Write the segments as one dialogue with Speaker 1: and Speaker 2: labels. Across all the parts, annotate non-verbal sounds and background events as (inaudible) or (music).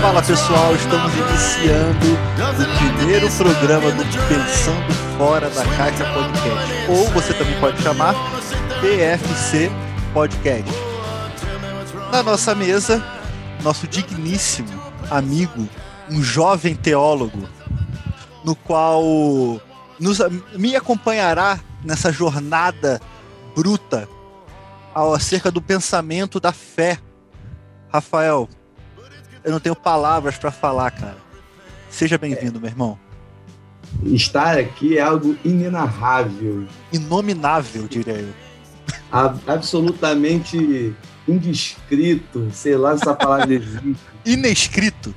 Speaker 1: Fala pessoal, estamos iniciando o primeiro programa do Pensando Fora da Caixa Podcast. Ou você também pode chamar PFC Podcast. Na nossa mesa, nosso digníssimo amigo, um jovem teólogo, no qual nos, me acompanhará nessa jornada bruta acerca do pensamento da fé. Rafael, eu não tenho palavras para falar, cara. Seja bem-vindo, meu irmão.
Speaker 2: Estar aqui é algo inenarrável.
Speaker 1: Inominável, diria eu.
Speaker 2: absolutamente indescrito, sei lá se essa palavra existe. (laughs)
Speaker 1: Inescrito.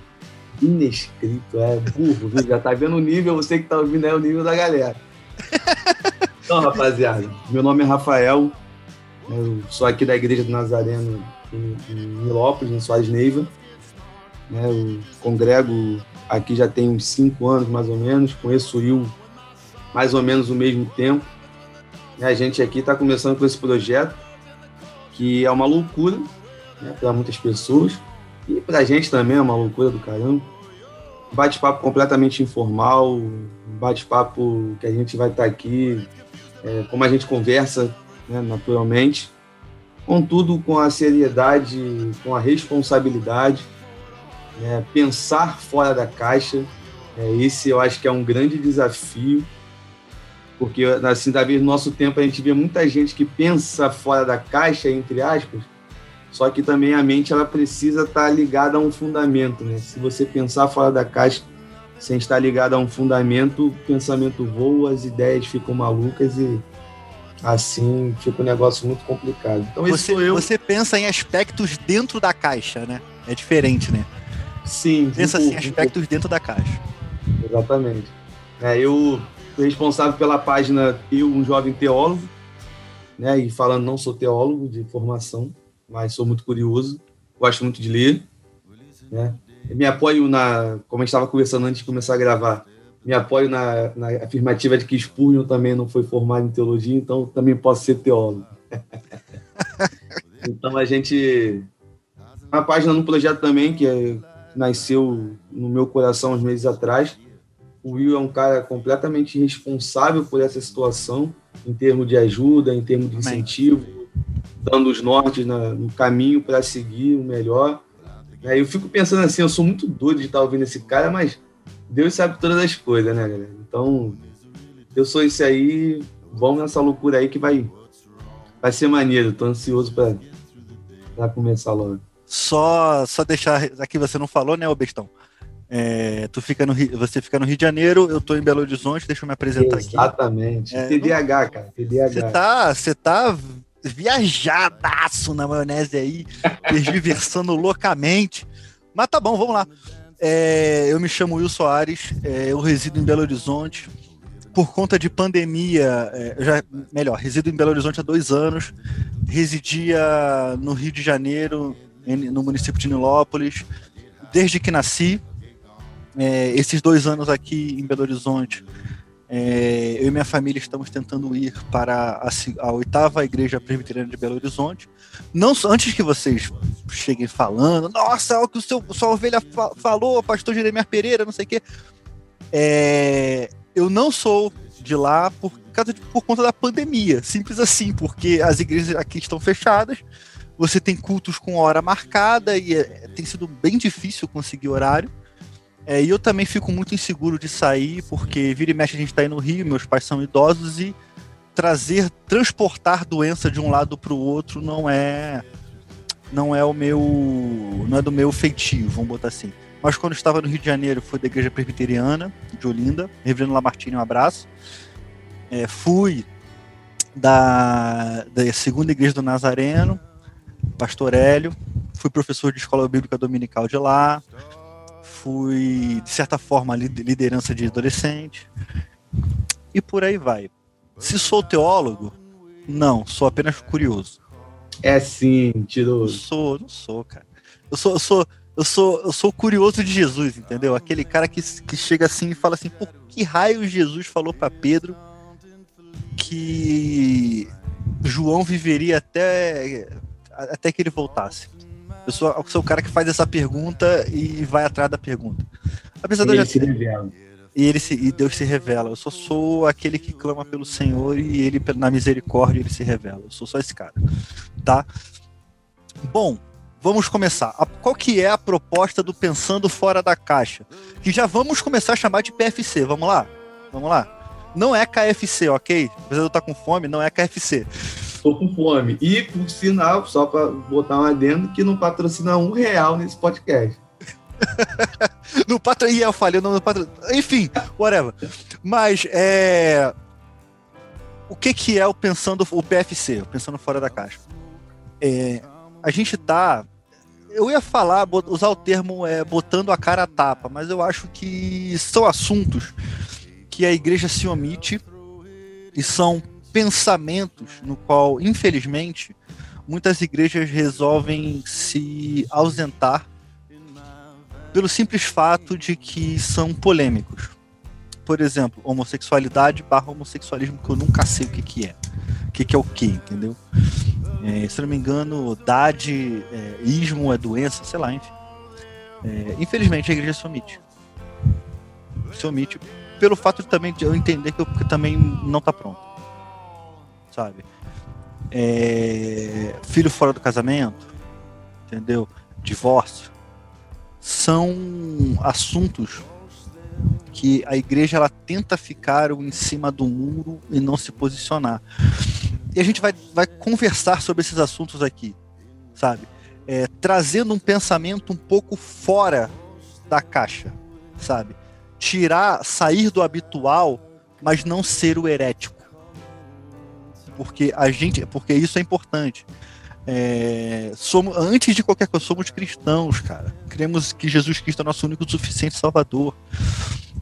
Speaker 2: Inescrito, é burro, viu? Já tá vendo o nível, você que tá ouvindo é o nível da galera. (laughs) Então, rapaziada, meu nome é Rafael, eu sou aqui da Igreja do Nazareno em, em Milópolis, em Soares Neiva. Né, eu congrego aqui já tem uns cinco anos, mais ou menos. Conheço o Will mais ou menos o mesmo tempo. A gente aqui está começando com esse projeto, que é uma loucura né, para muitas pessoas. E para a gente também é uma loucura do caramba. Bate-papo completamente informal, bate-papo que a gente vai estar tá aqui, é, como a gente conversa né, naturalmente, contudo com a seriedade, com a responsabilidade, né, pensar fora da caixa. É, esse eu acho que é um grande desafio, porque assim, Davi, no nosso tempo a gente vê muita gente que pensa fora da caixa, entre aspas, só que também a mente ela precisa estar ligada a um fundamento, né? Se você pensar fora da caixa sem estar ligado a um fundamento, o pensamento voa, as ideias ficam malucas e assim fica um negócio muito complicado.
Speaker 1: Então, você, eu... você pensa em aspectos dentro da caixa, né? É diferente, né?
Speaker 2: Sim.
Speaker 1: Pensa assim, aspectos dentro da caixa.
Speaker 2: Exatamente. É, eu fui responsável pela página Eu, um jovem teólogo, né? E falando, não sou teólogo de formação, mas sou muito curioso, gosto muito de ler, né? Eu me apoio na, como a gente estava conversando antes de começar a gravar, me apoio na, na afirmativa de que Spurgeon também não foi formado em teologia, então também posso ser teólogo. (laughs) então a gente. Uma página no projeto também, que é, nasceu no meu coração uns meses atrás. O Will é um cara completamente responsável por essa situação, em termos de ajuda, em termos de incentivo, dando os nortes na, no caminho para seguir o melhor. Aí eu fico pensando assim, eu sou muito doido de estar ouvindo esse cara, mas Deus sabe todas as coisas, né, galera? Então, eu sou esse aí, vamos nessa loucura aí que vai, vai ser maneiro. Tô ansioso para começar logo.
Speaker 1: Só, só deixar aqui, você não falou, né, ô Bestão? É, tu fica no Rio, você fica no Rio de Janeiro, eu tô em Belo Horizonte, deixa eu me apresentar
Speaker 2: Exatamente. aqui. Exatamente. É, TDAH, cara. TDAH.
Speaker 1: Você tá, você tá viajadaço na maionese aí, (laughs) versando loucamente. Mas tá bom, vamos lá. É, eu me chamo Will Soares, é, eu resido em Belo Horizonte. Por conta de pandemia, é, já, melhor, resido em Belo Horizonte há dois anos, residia no Rio de Janeiro, no município de Nilópolis, desde que nasci. É, esses dois anos aqui em Belo Horizonte, é, eu e minha família estamos tentando ir para a, a, oitava igreja presbiteriana de Belo Horizonte. Não antes que vocês cheguem falando, nossa, o que o seu sua ovelha fa falou, pastor Jeremias Pereira, não sei o quê. É, eu não sou de lá por por conta da pandemia, simples assim, porque as igrejas aqui estão fechadas. Você tem cultos com hora marcada e é, tem sido bem difícil conseguir horário. É, e eu também fico muito inseguro de sair, porque vira e mexe a gente está aí no Rio, meus pais são idosos e trazer, transportar doença de um lado para o outro não é não é o meu não é do meu feitio, vamos botar assim. Mas quando estava no Rio de Janeiro, foi da igreja presbiteriana de Olinda, Reverendo Lamartine, um abraço. É, fui da, da segunda igreja do Nazareno, Pastor Hélio, fui professor de escola bíblica dominical de lá, fui, de certa forma, liderança de adolescente. E por aí vai. Se sou teólogo, não, sou apenas curioso.
Speaker 2: É sim, mentiroso.
Speaker 1: Não sou, não sou, cara. Eu sou, eu sou, eu sou, eu sou curioso de Jesus, entendeu? Aquele cara que, que chega assim e fala assim, por que raio Jesus falou para Pedro que João viveria até até que ele voltasse? Eu sou, eu sou o cara que faz essa pergunta e vai atrás da pergunta.
Speaker 2: Apesar de eu já se revela.
Speaker 1: E, ele se, e Deus se revela. Eu só sou aquele que clama pelo Senhor e ele, na misericórdia, ele se revela. Eu sou só esse cara. Tá? Bom, vamos começar. Qual que é a proposta do Pensando Fora da Caixa? Que já vamos começar a chamar de PFC. Vamos lá? Vamos lá? Não é KFC, ok? Apesar de eu estar com fome, não é KFC.
Speaker 2: Estou com fome. E, por sinal, só para botar um adendo, que não patrocina um real nesse podcast. (laughs)
Speaker 1: no patro... Ih, eu falei, não no patro... Enfim, whatever. Mas, é... O que que é o pensando... O PFC, o Pensando Fora da Caixa? É... A gente tá... Eu ia falar, usar o termo é, botando a cara a tapa, mas eu acho que são assuntos que a igreja se omite e são pensamentos no qual, infelizmente, muitas igrejas resolvem se ausentar pelo simples fato de que são polêmicos. Por exemplo, homossexualidade barra homossexualismo, que eu nunca sei o que, que é. O que, que é o que, entendeu? É, se não me engano, dade, é, ismo é doença, sei lá, enfim. É, infelizmente a igreja se omite. Se omite pelo fato de também de eu entender que, eu, que também não está pronto. Sabe? É, filho fora do casamento, entendeu? Divórcio são assuntos que a igreja ela tenta ficar em cima do muro e não se posicionar. E a gente vai, vai conversar sobre esses assuntos aqui, sabe? É, trazendo um pensamento um pouco fora da caixa, sabe? Tirar, sair do habitual, mas não ser o herético. Porque a gente, porque isso é importante. É, somos, antes de qualquer coisa, somos cristãos, cara. Cremos que Jesus Cristo é nosso único suficiente Salvador.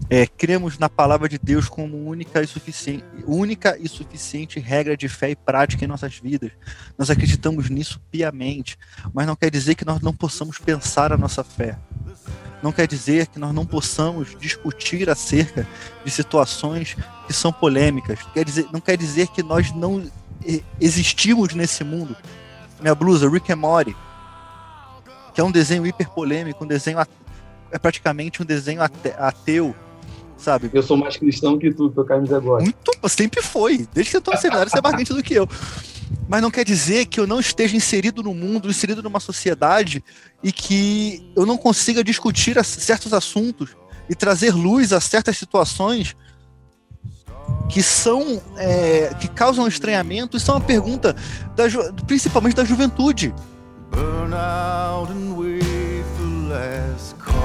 Speaker 1: É, cremos na palavra de Deus como única e, suficiente, única e suficiente regra de fé e prática em nossas vidas. Nós acreditamos nisso piamente, mas não quer dizer que nós não possamos pensar a nossa fé. Não quer dizer que nós não possamos discutir acerca de situações que são polêmicas. Quer dizer, não quer dizer que nós não existimos nesse mundo minha blusa, Rick and Morty, que é um desenho hiper polêmico, um desenho é praticamente um desenho ateu, sabe?
Speaker 2: Eu sou mais cristão que tu, teu camisa agora.
Speaker 1: Muito, sempre foi. Desde que eu tô no seminário, você é mais crente do que eu. Mas não quer dizer que eu não esteja inserido no mundo, inserido numa sociedade e que eu não consiga discutir certos assuntos e trazer luz a certas situações que são é, que causam estranhamento e são uma pergunta da, principalmente da juventude. Burn out and wait for last call.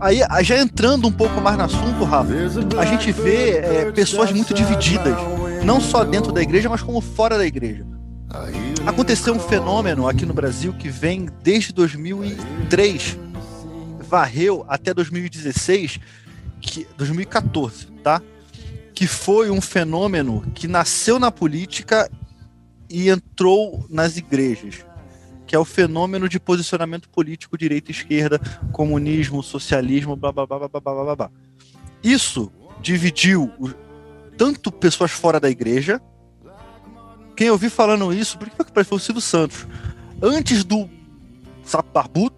Speaker 1: Aí, já entrando um pouco mais no assunto, Rafa, a gente vê é, pessoas muito divididas, não só dentro da igreja, mas como fora da igreja. Aconteceu um fenômeno aqui no Brasil que vem desde 2003, varreu até 2016, que, 2014, tá? Que foi um fenômeno que nasceu na política e entrou nas igrejas que é o fenômeno de posicionamento político direita e esquerda, comunismo, socialismo, blá blá blá blá blá blá blá. Isso dividiu tanto pessoas fora da igreja. Quem eu vi falando isso, por que foi o Silvio Santos? Antes do sapo barbudo,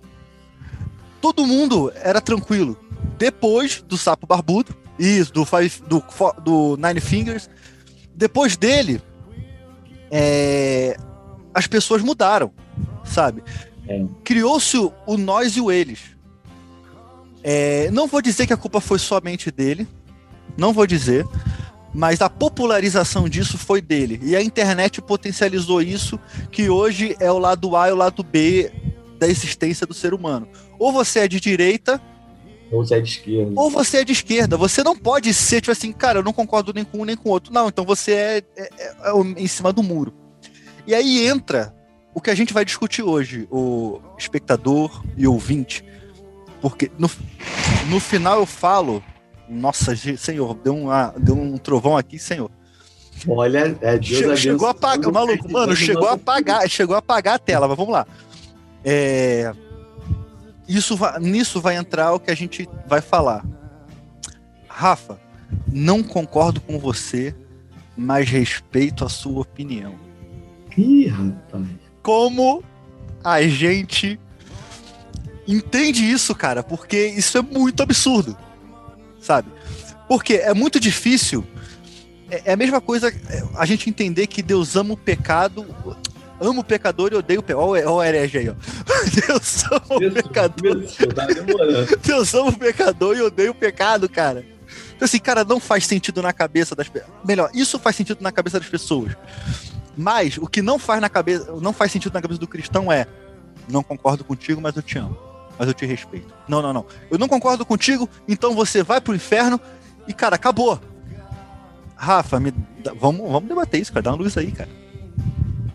Speaker 1: todo mundo era tranquilo. Depois do sapo barbudo, isso, do, five, do, do Nine Fingers, depois dele, é, as pessoas mudaram sabe? É. Criou-se o nós e o eles. É, não vou dizer que a culpa foi somente dele, não vou dizer, mas a popularização disso foi dele. E a internet potencializou isso, que hoje é o lado A e o lado B da existência do ser humano. Ou você é de direita,
Speaker 2: ou você é de esquerda.
Speaker 1: Ou você é de esquerda. Você não pode ser, tipo assim, cara, eu não concordo nem com um nem com o outro. Não, então você é, é, é em cima do muro. E aí entra o que a gente vai discutir hoje, o espectador e ouvinte, porque no, no final eu falo, nossa, senhor, deu, uma, deu um trovão aqui, senhor.
Speaker 2: Olha, é Deus
Speaker 1: Chegou, chegou a apagar, maluco, mano, chegou a apagar, chegou a apagar a tela, mas vamos lá. É, isso vai, nisso vai entrar o que a gente vai falar. Rafa, não concordo com você, mas respeito a sua opinião.
Speaker 2: Ih, rapaz.
Speaker 1: Como a gente entende isso, cara? Porque isso é muito absurdo, sabe? Porque é muito difícil. É, é a mesma coisa é, a gente entender que Deus ama o pecado, ama o pecador e odeia o pecado. Olha o herege aí, ó. (laughs) Deus ama o pecador. Tá (laughs) Deus ama o pecador e odeia o pecado, cara. Então, assim, cara, não faz sentido na cabeça das pessoas. Melhor, isso faz sentido na cabeça das pessoas. Mas o que não faz na cabeça, não faz sentido na cabeça do cristão é: não concordo contigo, mas eu te amo. Mas eu te respeito. Não, não, não. Eu não concordo contigo, então você vai pro inferno e, cara, acabou. Rafa, me, vamos, vamos debater isso, cara. Dá uma luz aí, cara.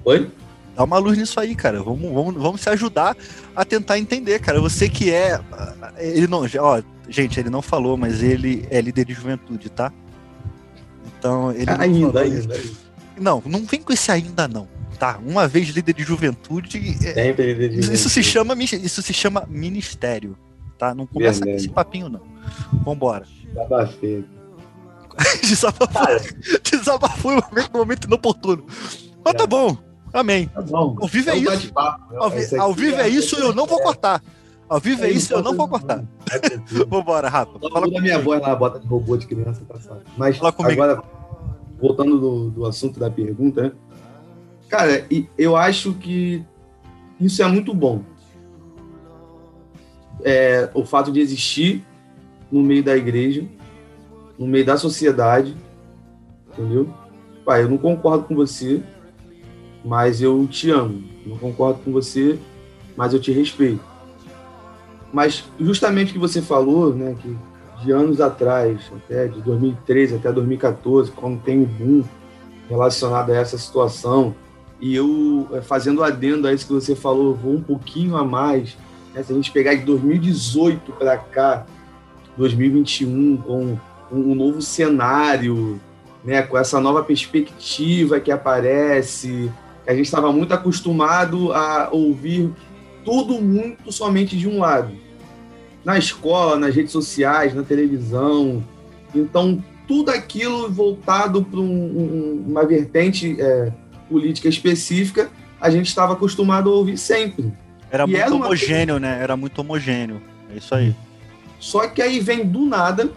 Speaker 2: Oi?
Speaker 1: Dá uma luz nisso aí, cara. Vamos, vamos, vamos se ajudar a tentar entender, cara. Você que é. Ele não. Ó, gente, ele não falou, mas ele é líder de juventude, tá? Então, ele.
Speaker 2: Ainda, ainda, ainda.
Speaker 1: Não, não vem com esse ainda não. Tá, uma vez líder de juventude.
Speaker 2: É, líder de juventude.
Speaker 1: Isso se chama, isso se chama ministério. Tá? Não começa com esse papinho, não. Vambora.
Speaker 2: Desabafei. (laughs)
Speaker 1: Desabafou. Desabafou em um momento inoportuno. Mas tá bom. Amém.
Speaker 2: Tá bom.
Speaker 1: Ao vivo é, é isso. Ao, vi ao vivo é isso e eu não vou cortar. Ao vivo é, é isso, eu não vou cortar. (laughs) Vambora, Rafa.
Speaker 2: Fala com a minha voz lá, bota de robô de criança, tá Mas agora, voltando do, do assunto da pergunta, né? Cara, eu acho que isso é muito bom. É, o fato de existir no meio da igreja, no meio da sociedade, entendeu? Pai, eu não concordo com você, mas eu te amo. Não concordo com você, mas eu te respeito. Mas justamente o que você falou, né, que de anos atrás, até de 2013 até 2014, quando tem um boom relacionado a essa situação, e eu eh, fazendo adendo a isso que você falou, vou um pouquinho a mais, né, se a gente pegar de 2018 para cá, 2021, com um novo cenário, né, com essa nova perspectiva que aparece, a gente estava muito acostumado a ouvir tudo muito somente de um lado na escola, nas redes sociais, na televisão. Então, tudo aquilo voltado para um, um, uma vertente é, política específica, a gente estava acostumado a ouvir sempre.
Speaker 1: Era e muito era homogêneo, né? Era muito homogêneo. É isso aí.
Speaker 2: Só que aí vem do nada,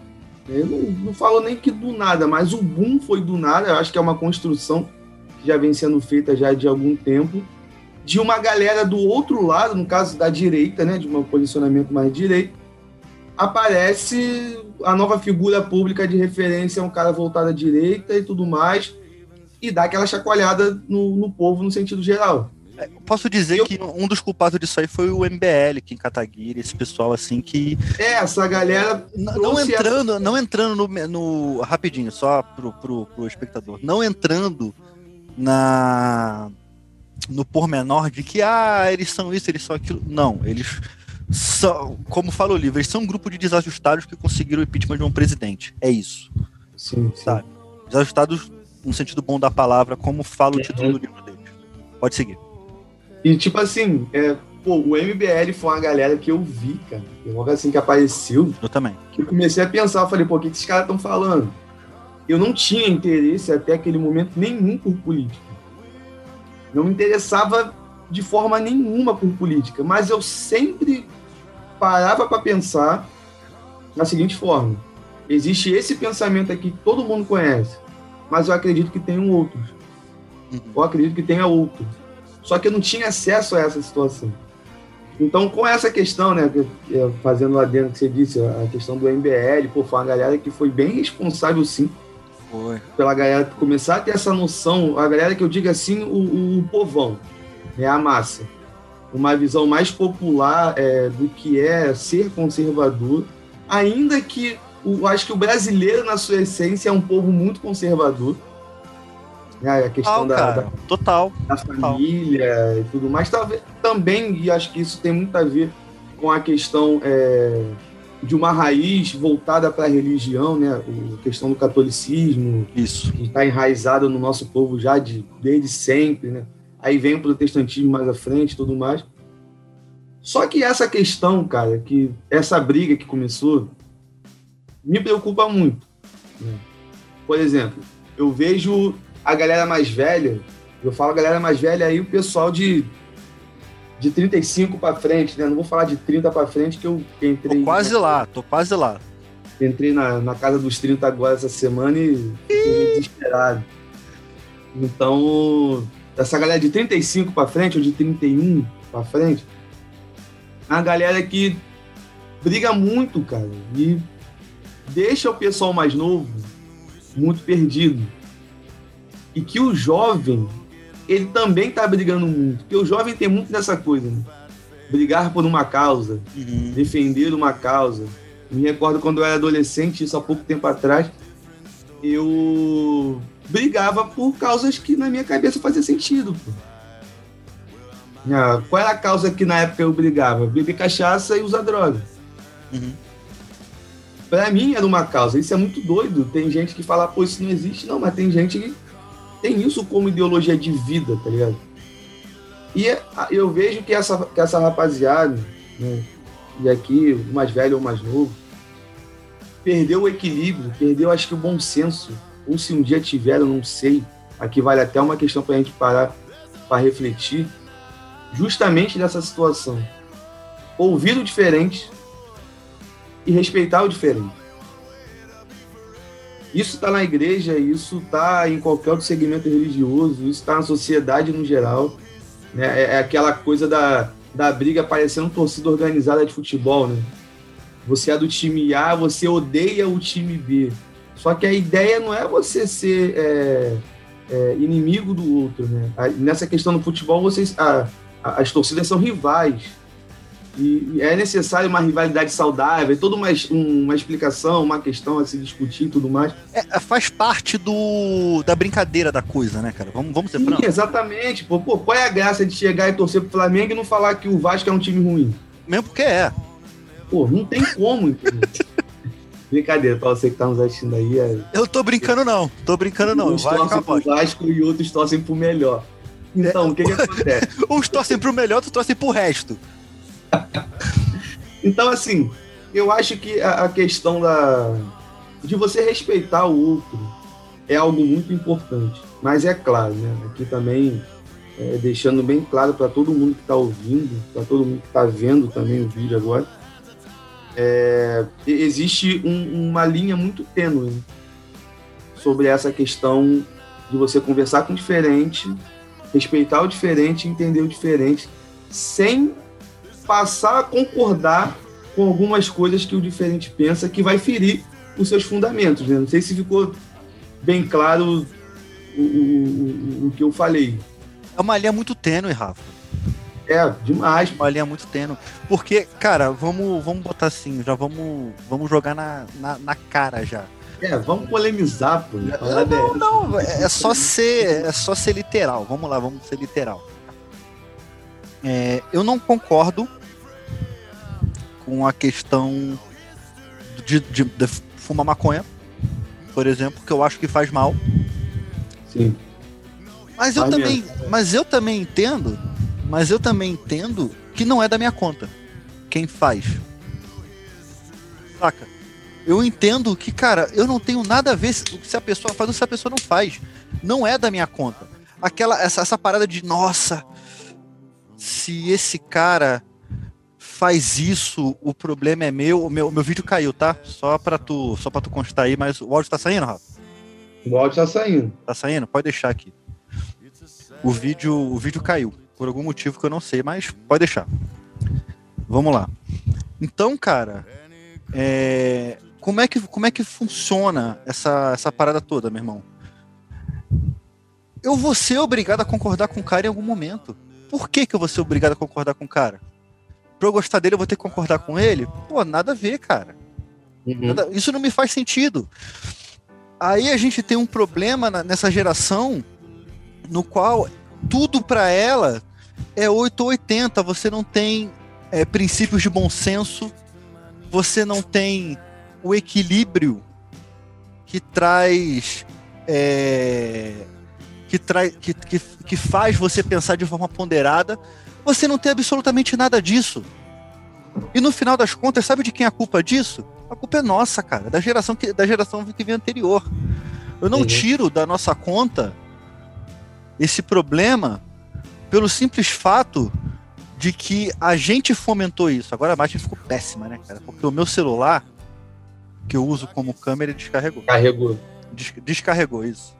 Speaker 2: eu não, não falo nem que do nada, mas o boom foi do nada, eu acho que é uma construção que já vem sendo feita já de algum tempo, de uma galera do outro lado, no caso da direita, né, de um posicionamento mais direito, aparece a nova figura pública de referência, um cara voltado à direita e tudo mais, e dá aquela chacoalhada no, no povo no sentido geral.
Speaker 1: É, posso dizer eu... que um dos culpados disso aí foi o MBL, que em Kataguiri, esse pessoal assim que.
Speaker 2: É, essa galera.
Speaker 1: Não, não entrando, essa... não entrando no, no. Rapidinho, só pro, pro, pro espectador. Não entrando na. No pormenor de que, ah, eles são isso, eles são aquilo. Não, eles são, como fala o livro, eles são um grupo de desajustados que conseguiram o impeachment de um presidente. É isso.
Speaker 2: Sim,
Speaker 1: sabe? Desajustados no sentido bom da palavra, como fala o título do livro deles. Pode seguir.
Speaker 2: E tipo assim, é, pô, o MBL foi uma galera que eu vi, cara. Logo assim que apareceu.
Speaker 1: Eu também.
Speaker 2: Que eu comecei a pensar, eu falei, pô, o que esses caras estão falando? Eu não tinha interesse até aquele momento nenhum por política. Não me interessava de forma nenhuma por política, mas eu sempre parava para pensar na seguinte forma: existe esse pensamento aqui que todo mundo conhece, mas eu acredito que tem um outro. Uhum. Eu acredito que tenha outro. Só que eu não tinha acesso a essa situação. Então, com essa questão, né, fazendo lá dentro que você disse, a questão do MBL, pô, foi uma galera que foi bem responsável, sim,
Speaker 1: foi.
Speaker 2: pela galera começar a ter essa noção, a galera que eu digo assim, o, o povão, é a massa uma visão mais popular é, do que é ser conservador, ainda que o, acho que o brasileiro, na sua essência, é um povo muito conservador. Né? A questão
Speaker 1: Total,
Speaker 2: da,
Speaker 1: cara.
Speaker 2: da,
Speaker 1: Total.
Speaker 2: da família e tudo mais. Talvez, também, e acho que isso tem muito a ver com a questão é, de uma raiz voltada para a religião, né? A questão do catolicismo,
Speaker 1: Isso.
Speaker 2: que está enraizada no nosso povo já de, desde sempre, né? Aí vem o protestantismo mais à frente e tudo mais. Só que essa questão, cara, que essa briga que começou, me preocupa muito. né? Por exemplo, eu vejo a galera mais velha, eu falo galera mais velha aí, o pessoal de, de 35 para frente, né? Não vou falar de 30 para frente, que eu entrei,
Speaker 1: Tô quase lá, tô quase lá.
Speaker 2: entrei na, na casa dos 30 agora essa semana e fiquei desesperado. Então, essa galera de 35 para frente, ou de 31 para frente, é uma galera que briga muito, cara, e deixa o pessoal mais novo muito perdido. E que o jovem, ele também tá brigando muito, porque o jovem tem muito dessa coisa, né? Brigar por uma causa,
Speaker 1: Uhum.
Speaker 2: defender uma causa. Me recordo quando eu era adolescente, isso há pouco tempo atrás, eu brigava por causas que na minha cabeça fazia sentido. Pô. Ah, qual era a causa que na época eu brigava? Beber cachaça e usar droga.
Speaker 1: Uhum.
Speaker 2: Pra mim era uma causa. Isso é muito doido. Tem gente que fala, pô, isso não existe. Não, mas tem gente que tem isso como ideologia de vida, tá ligado? E ah, eu vejo que essa, que essa rapaziada, né, e aqui, o mais velho ou o mais novo, perdeu o equilíbrio, perdeu, acho que, o bom senso. Ou se um dia tiver, eu não sei. Aqui vale até uma questão pra gente parar para refletir. Justamente nessa situação. Ouvir o diferente e respeitar o diferente. Isso está na igreja, isso está em qualquer outro segmento religioso, isso está na sociedade no geral. Né? É, é aquela coisa da, da briga parecendo torcida organizada de futebol. Né? Você é do time A, você odeia o time B. Só que a ideia não é você ser é, é, inimigo do outro. Né? Nessa questão do futebol, vocês, a- a- as torcidas são rivais. E é necessário uma rivalidade saudável, é toda uma, um- uma explicação, uma questão a se discutir e tudo mais.
Speaker 1: É, faz parte do da brincadeira da coisa, né, cara? Vamos, vamos ser
Speaker 2: Sim,
Speaker 1: francos.
Speaker 2: exatamente. Pô, pô, qual é a graça de chegar e torcer pro Flamengo e não falar que o Vasco é um time ruim?
Speaker 1: Mesmo porque é.
Speaker 2: Pô, não tem como, entendeu? (laughs) Brincadeira, pra você que tá nos assistindo aí. É...
Speaker 1: Eu tô brincando, não. Tô brincando, não.
Speaker 2: Uns
Speaker 1: Vai
Speaker 2: torcem pro. Vasco e outros torcem pro melhor. Então, o que que acontece? (laughs)
Speaker 1: Uns torcem pro melhor, outros torcem pro resto. (laughs)
Speaker 2: Então, assim, eu acho que a, a questão da, de você respeitar o outro é algo muito importante. Mas é claro, né? Aqui também, é, deixando bem claro para todo mundo que está ouvindo, para todo mundo que está vendo também o vídeo agora, é, existe um- uma linha muito tênue sobre essa questão de você conversar com o diferente, respeitar o diferente, entender o diferente, sem passar a concordar com algumas coisas que o diferente pensa que vai ferir os seus fundamentos. Né? Não sei se ficou bem claro o, o- o- o que eu falei.
Speaker 1: É uma linha muito tênue, Rafa.
Speaker 2: É, demais.
Speaker 1: Uma linha muito tênue. Porque, cara, vamos, vamos botar assim, já vamos, vamos jogar na, na, na cara já.
Speaker 2: É, vamos polemizar, pô. É
Speaker 1: Não,
Speaker 2: essa.
Speaker 1: não, é só ser, é só ser literal. Vamos lá, vamos ser literal. É, eu não concordo com a questão de, de- de fumar maconha, por exemplo, que eu acho que faz mal.
Speaker 2: Sim.
Speaker 1: Mas eu também, mas eu também entendo, mas eu também entendo que não é da minha conta quem faz. Saca? Eu entendo que, cara, eu não tenho nada a ver se, se a pessoa faz ou se a pessoa não faz. Não é da minha conta. Aquela essa, essa parada de, nossa, se esse cara faz isso, o problema é meu. O meu, meu vídeo caiu, tá? Só pra tu, só para tu constar aí, mas o áudio tá saindo, Rafa?
Speaker 2: O áudio tá saindo.
Speaker 1: Tá saindo? Pode deixar aqui. O vídeo, o vídeo caiu. Por algum motivo que eu não sei, mas pode deixar. Vamos lá. Então, cara, é, como, é que, como é que funciona essa, essa parada toda, meu irmão? Eu vou ser obrigado a concordar com o cara em algum momento. Por que, que eu vou ser obrigado a concordar com o cara? Pra eu gostar dele, eu vou ter que concordar com ele? Pô, nada a ver, cara. Nada- Isso não me faz sentido. Aí a gente tem um problema na- nessa geração no qual tudo para ela é 8 ou 80. Você não tem é, princípios de bom senso, você não tem o equilíbrio que traz. É, que, traz que, que, que faz você pensar de forma ponderada. Você não tem absolutamente nada disso. E no final das contas, sabe de quem é a culpa disso? A culpa é nossa, cara, da geração que, da geração que vem anterior. Eu não uhum. tiro da nossa conta esse problema pelo simples fato de que a gente fomentou isso. Agora a imagem ficou péssima, né, cara? Porque o meu celular, que eu uso como câmera, descarregou.
Speaker 2: Carregou.
Speaker 1: Des descarregou isso.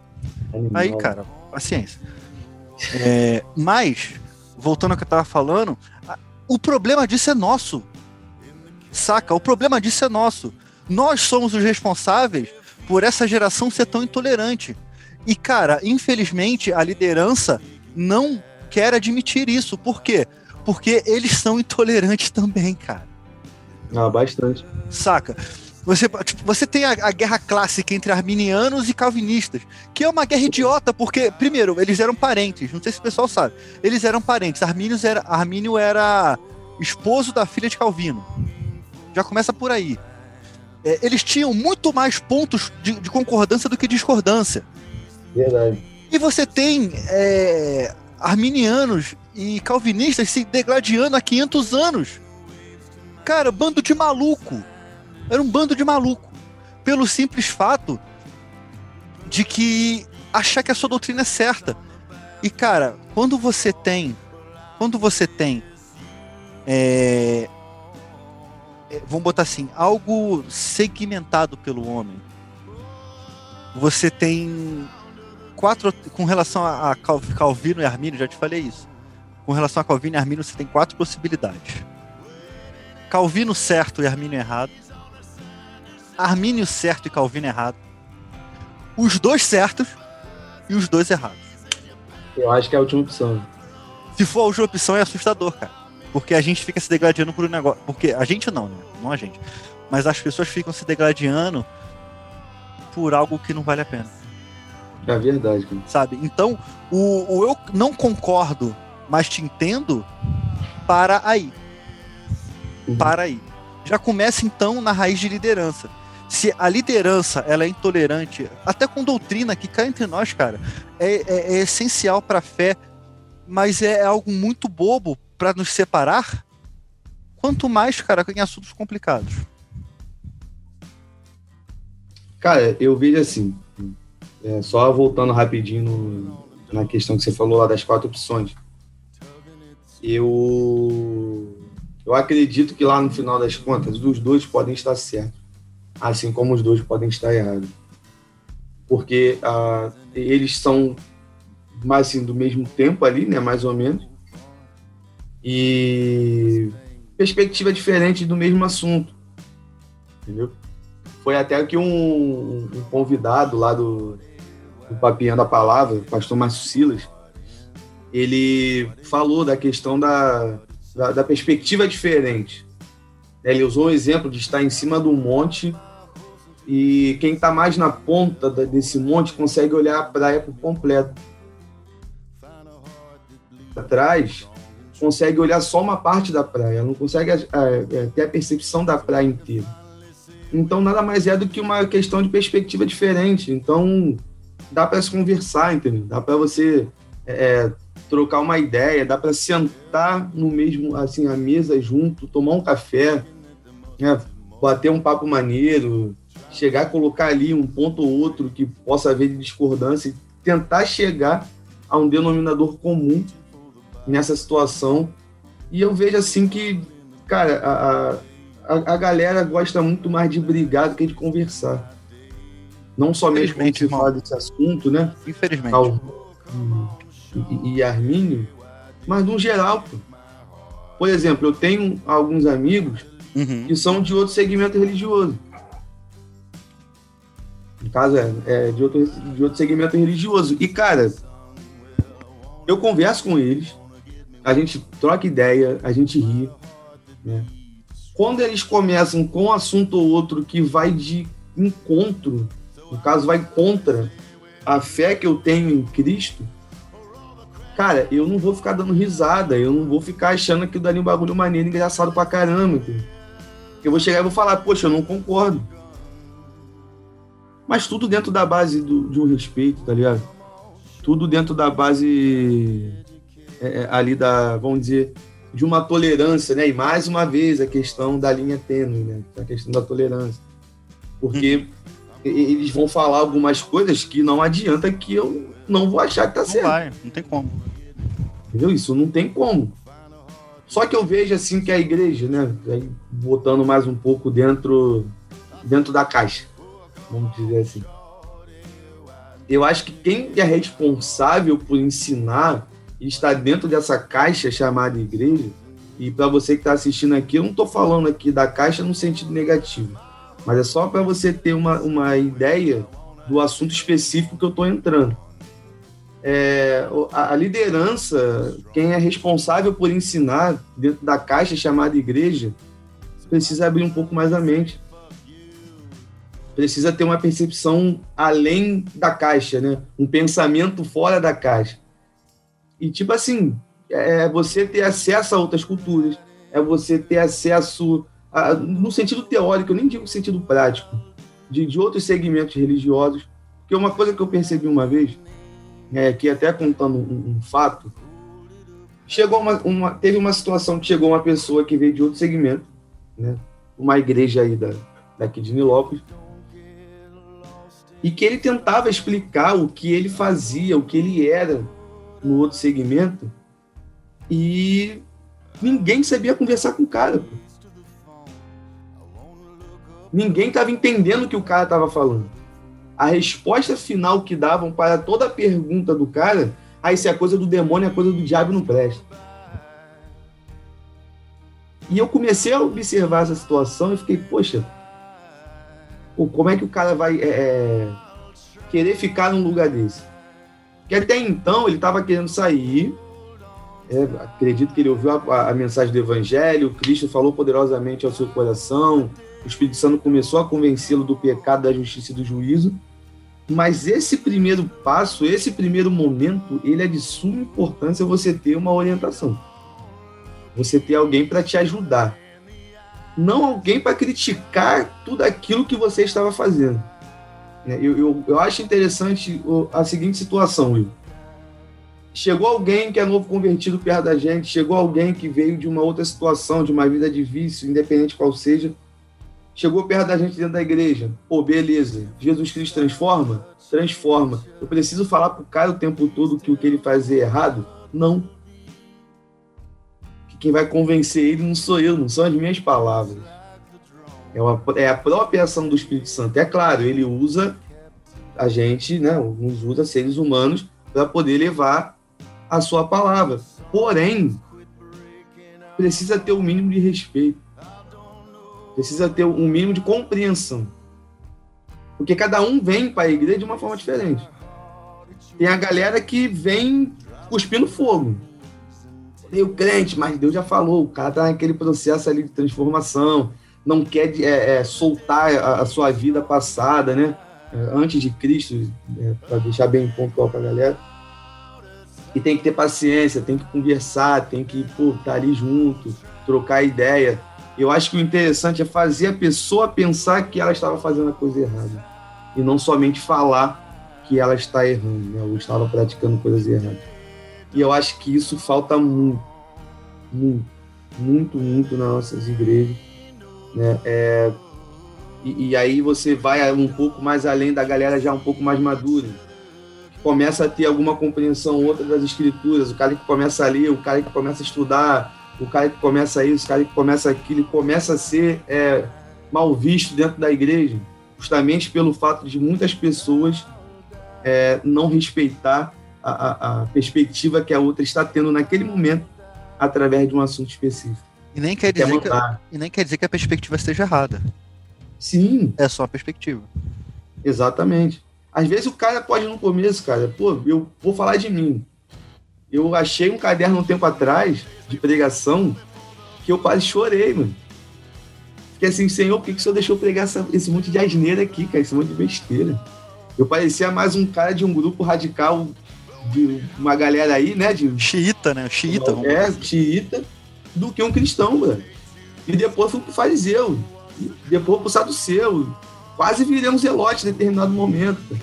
Speaker 1: Animal. Aí, cara, paciência. É, mas, voltando ao que eu tava falando, o problema disso é nosso. Saca? O problema disso é nosso. Nós somos os responsáveis por essa geração ser tão intolerante. E, cara, infelizmente, a liderança não quer admitir isso. Por quê? Porque eles são intolerantes também, cara.
Speaker 2: Ah, bastante.
Speaker 1: Saca? Você, tipo, você tem a, a, guerra clássica entre arminianos e calvinistas, que é uma guerra idiota, porque, primeiro, eles eram parentes, não sei se o pessoal sabe. Eles eram parentes. Arminius era, Armínio era esposo da filha de Calvino. Já começa por aí. É, eles tinham muito mais pontos de, de, concordância do que discordância.
Speaker 2: Verdade.
Speaker 1: E você tem é, arminianos e calvinistas se degladiando há 500 anos. Cara, bando de maluco. Era um bando de maluco. Pelo simples fato de que achar que a sua doutrina é certa. E, cara, quando você tem. Quando você tem. É, é, vamos botar assim, algo segmentado pelo homem. Você tem quatro. Com relação a Calvino e Armínio, já te falei isso. Com relação a Calvino e Armínio, você tem quatro possibilidades: Calvino certo e Armínio errado. Armínio certo e Calvino errado. Os dois certos e os dois errados.
Speaker 2: Eu acho que é a última opção.
Speaker 1: Se for a última opção, é assustador, cara. Porque a gente fica se degradando por um negócio. Porque a gente não, né? Não a gente. Mas as pessoas ficam se degradando por algo que não vale a pena.
Speaker 2: É verdade, cara.
Speaker 1: Sabe? Então, o, o eu não concordo, mas te entendo, para aí. Uhum. Para aí. Já começa então na raiz de liderança se a liderança ela é intolerante, até com doutrina que cai entre nós, cara, é, é, é essencial para a fé, mas é algo muito bobo para nos separar. Quanto mais, cara, em assuntos complicados.
Speaker 2: Cara, eu vejo assim, é, só voltando rapidinho no, na questão que você falou lá das quatro opções. Eu, eu acredito que lá no final das contas, os dois podem estar certos assim como os dois podem estar errados. Porque ah, eles são mais assim, do mesmo tempo ali, né, mais ou menos, e perspectiva diferente do mesmo assunto, entendeu? Foi até que um, um convidado lá do, do Papinha da Palavra, o pastor Márcio Silas, ele falou da questão da, da, da perspectiva diferente. Ele usou o exemplo de estar em cima do monte e quem está mais na ponta desse monte consegue olhar a praia por completo. Atrás, consegue olhar só uma parte da praia, não consegue é, é, ter a percepção da praia inteira. Então, nada mais é do que uma questão de perspectiva diferente. Então, dá para se conversar, entendeu? Dá para você é, trocar uma ideia, dá para sentar no mesmo, assim, a mesa junto, tomar um café, né? bater um papo maneiro, chegar a colocar ali um ponto ou outro que possa haver de discordância tentar chegar a um denominador comum nessa situação. E eu vejo assim que, cara, a, a, a galera gosta muito mais de brigar do que de conversar. Não somente quando se fala desse assunto, né?
Speaker 1: Infelizmente.
Speaker 2: e, e Armínio, mas no geral. Pô. Por exemplo, eu tenho alguns amigos uhum. que são de outro segmento religioso. No caso, é, é de, outro, de outro segmento religioso. E, cara, eu converso com eles, a gente troca ideia, a gente ri. Né? Quando eles começam com um assunto ou outro que vai de encontro, no caso, vai contra a fé que eu tenho em Cristo, cara, eu não vou ficar dando risada, eu não vou ficar achando que dali um bagulho maneiro, engraçado pra caramba. Eu vou chegar e vou falar, poxa, eu não concordo. Mas tudo dentro da base do, de um respeito, tá ligado? Tudo dentro da base é, é ali da, vamos dizer, de uma tolerância, né? E mais uma vez a questão da linha tênue, né? A questão da tolerância. Porque hum. Eles vão falar algumas coisas que não adianta que eu não vou achar que tá
Speaker 1: não
Speaker 2: certo.
Speaker 1: Não vai, não tem como.
Speaker 2: Entendeu? Isso não tem como. Só que eu vejo assim que a igreja, né, botando mais um pouco dentro dentro da caixa, vamos dizer assim. Eu acho que quem é responsável por ensinar e está dentro dessa caixa chamada igreja, e para você que está assistindo aqui, eu não estou falando aqui da caixa no sentido negativo, mas é só para você ter uma, uma ideia do assunto específico que eu estou entrando é, a, liderança, quem é responsável por ensinar dentro da caixa chamada igreja, precisa abrir um pouco mais a mente. Precisa ter uma percepção além da caixa, né? Um pensamento fora da caixa. E, tipo assim, é você ter acesso a outras culturas, é você ter acesso, no sentido teórico, eu nem digo sentido prático, de, de outros segmentos religiosos. Porque uma coisa que eu percebi uma vez, é, que até contando um, um fato, chegou uma, uma, teve uma situação que chegou uma pessoa que veio de outro segmento, né, uma igreja aí da, daqui de Nilópolis, e que ele tentava explicar o que ele fazia, o que ele era no outro segmento, e ninguém sabia conversar com o cara. Pô. Ninguém estava entendendo o que o cara estava falando a resposta final que davam para toda a pergunta do cara, aí se é coisa do demônio, é coisa do diabo, não presta. E eu comecei a observar essa situação e fiquei, poxa, como é que o cara vai é, é querer ficar num lugar desse? Que até então ele estava querendo sair, é, acredito que ele ouviu a, a, mensagem do Evangelho, Cristo falou poderosamente ao seu coração, o Espírito Santo começou a convencê-lo do pecado, da justiça e do juízo, mas esse primeiro passo, esse primeiro momento, ele é de suma importância você ter uma orientação. Você ter alguém para te ajudar. Não alguém para criticar tudo aquilo que você estava fazendo. Né, eu, eu, eu acho interessante a seguinte situação, Will. Chegou alguém que é novo convertido perto da gente, chegou alguém que veio de uma outra situação, de uma vida de vício, independente qual seja, Chegou perto da gente dentro da igreja. Pô, beleza. Jesus Cristo transforma? Transforma. Eu preciso falar pro cara o tempo todo que o que ele faz é errado? Não. Que quem vai convencer ele não sou eu, não são as minhas palavras. É, uma, é a própria ação do Espírito Santo. É claro, ele usa a gente, né, nos usa seres humanos para poder levar a sua palavra. Porém, precisa ter o um mínimo de respeito precisa ter um mínimo de compreensão. Porque cada um vem para a igreja de uma forma diferente. Tem a galera que vem cuspindo fogo. Tem o crente, mas Deus já falou, o cara tá naquele processo ali de transformação, não quer é, é, soltar a, a, sua vida passada, né? É, antes de Cristo, é, para deixar bem pontual para a galera. E tem que ter paciência, tem que conversar, tem que estar tá ali junto, trocar ideia. Eu acho que o interessante é fazer a pessoa pensar que ela estava fazendo a coisa errada e não somente falar que ela está errando, né? ou estava praticando coisas erradas. E eu acho que isso falta muito, muito, muito, muito nas nossas igrejas. Né? É, e, e, aí você vai um pouco mais além da galera já um pouco mais madura, que começa a ter alguma compreensão outra das escrituras, o cara que começa a ler, o cara que começa a estudar o cara que começa isso, o cara que começa aquilo, começa a ser é, mal visto dentro da igreja, justamente pelo fato de muitas pessoas é, não respeitar a, a, a, perspectiva que a outra está tendo naquele momento através de um assunto específico.
Speaker 1: E nem quer, dizer que, e nem quer dizer que a perspectiva esteja errada.
Speaker 2: Sim.
Speaker 1: É só a perspectiva.
Speaker 2: Exatamente. Às vezes o cara pode no começo, cara, pô, eu vou falar de mim. Eu achei um caderno um tempo atrás de pregação que eu quase chorei, mano. Fiquei assim, Senhor, por que, que o Senhor deixou pregar essa, esse monte de asneira aqui, cara? Esse monte de besteira. Eu parecia mais um cara de um grupo radical de uma galera aí, né? De,
Speaker 1: xiita, né? Xiita.
Speaker 2: É, xiita, do que um cristão, mano. E depois fui pro fariseu. Depois pro saduceu. Quase virei um zelote em determinado momento.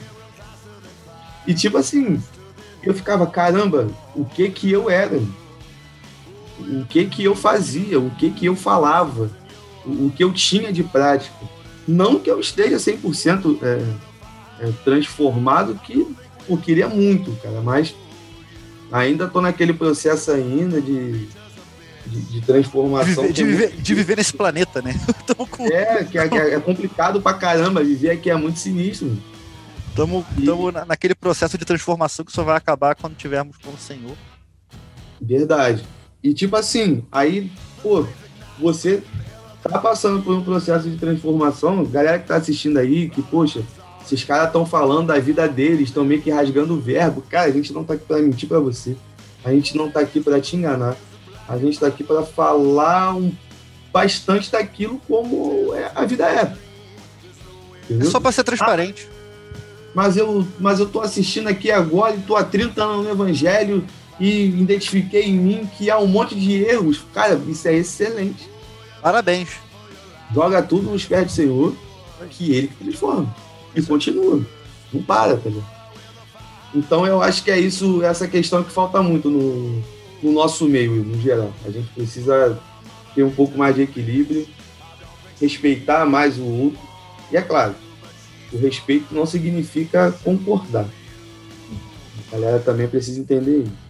Speaker 2: E tipo assim, eu ficava, caramba, o que que eu era? O que que eu fazia? O que que eu falava? O que eu tinha de prática? Não que eu esteja 100% é, é, transformado, que eu queria muito, cara, mas ainda estou naquele processo ainda de, de, de transformação.
Speaker 1: De viver, de, viver, de viver, nesse planeta, né? (laughs)
Speaker 2: Com... É, que é, que é, complicado pra caramba, viver aqui é muito sinistro.
Speaker 1: Estamos e... naquele processo de transformação que só vai acabar quando tivermos com o Senhor.
Speaker 2: Verdade. E tipo assim, aí, pô, você tá passando por um processo de transformação, galera que tá assistindo aí, que, poxa, esses caras estão falando da vida deles, estão meio que rasgando o verbo. Cara, a gente não tá aqui para mentir para você. A gente não tá aqui para te enganar. A gente tá aqui para falar um, bastante daquilo como é, a vida é.
Speaker 1: Entendeu? É só para ser transparente.
Speaker 2: Mas eu, mas eu tô assistindo aqui agora e tô há 30 anos no evangelho e identifiquei em mim que há um monte de erros. Cara, isso é excelente.
Speaker 1: Parabéns.
Speaker 2: Joga tudo nos pés do Senhor, que ele que transforma e continua. Não para, tá Então eu acho que é isso, essa questão que falta muito no, no nosso meio, no geral. A gente precisa ter um pouco mais de equilíbrio, respeitar mais o outro. E é claro, o respeito não significa concordar. A galera também precisa entender isso.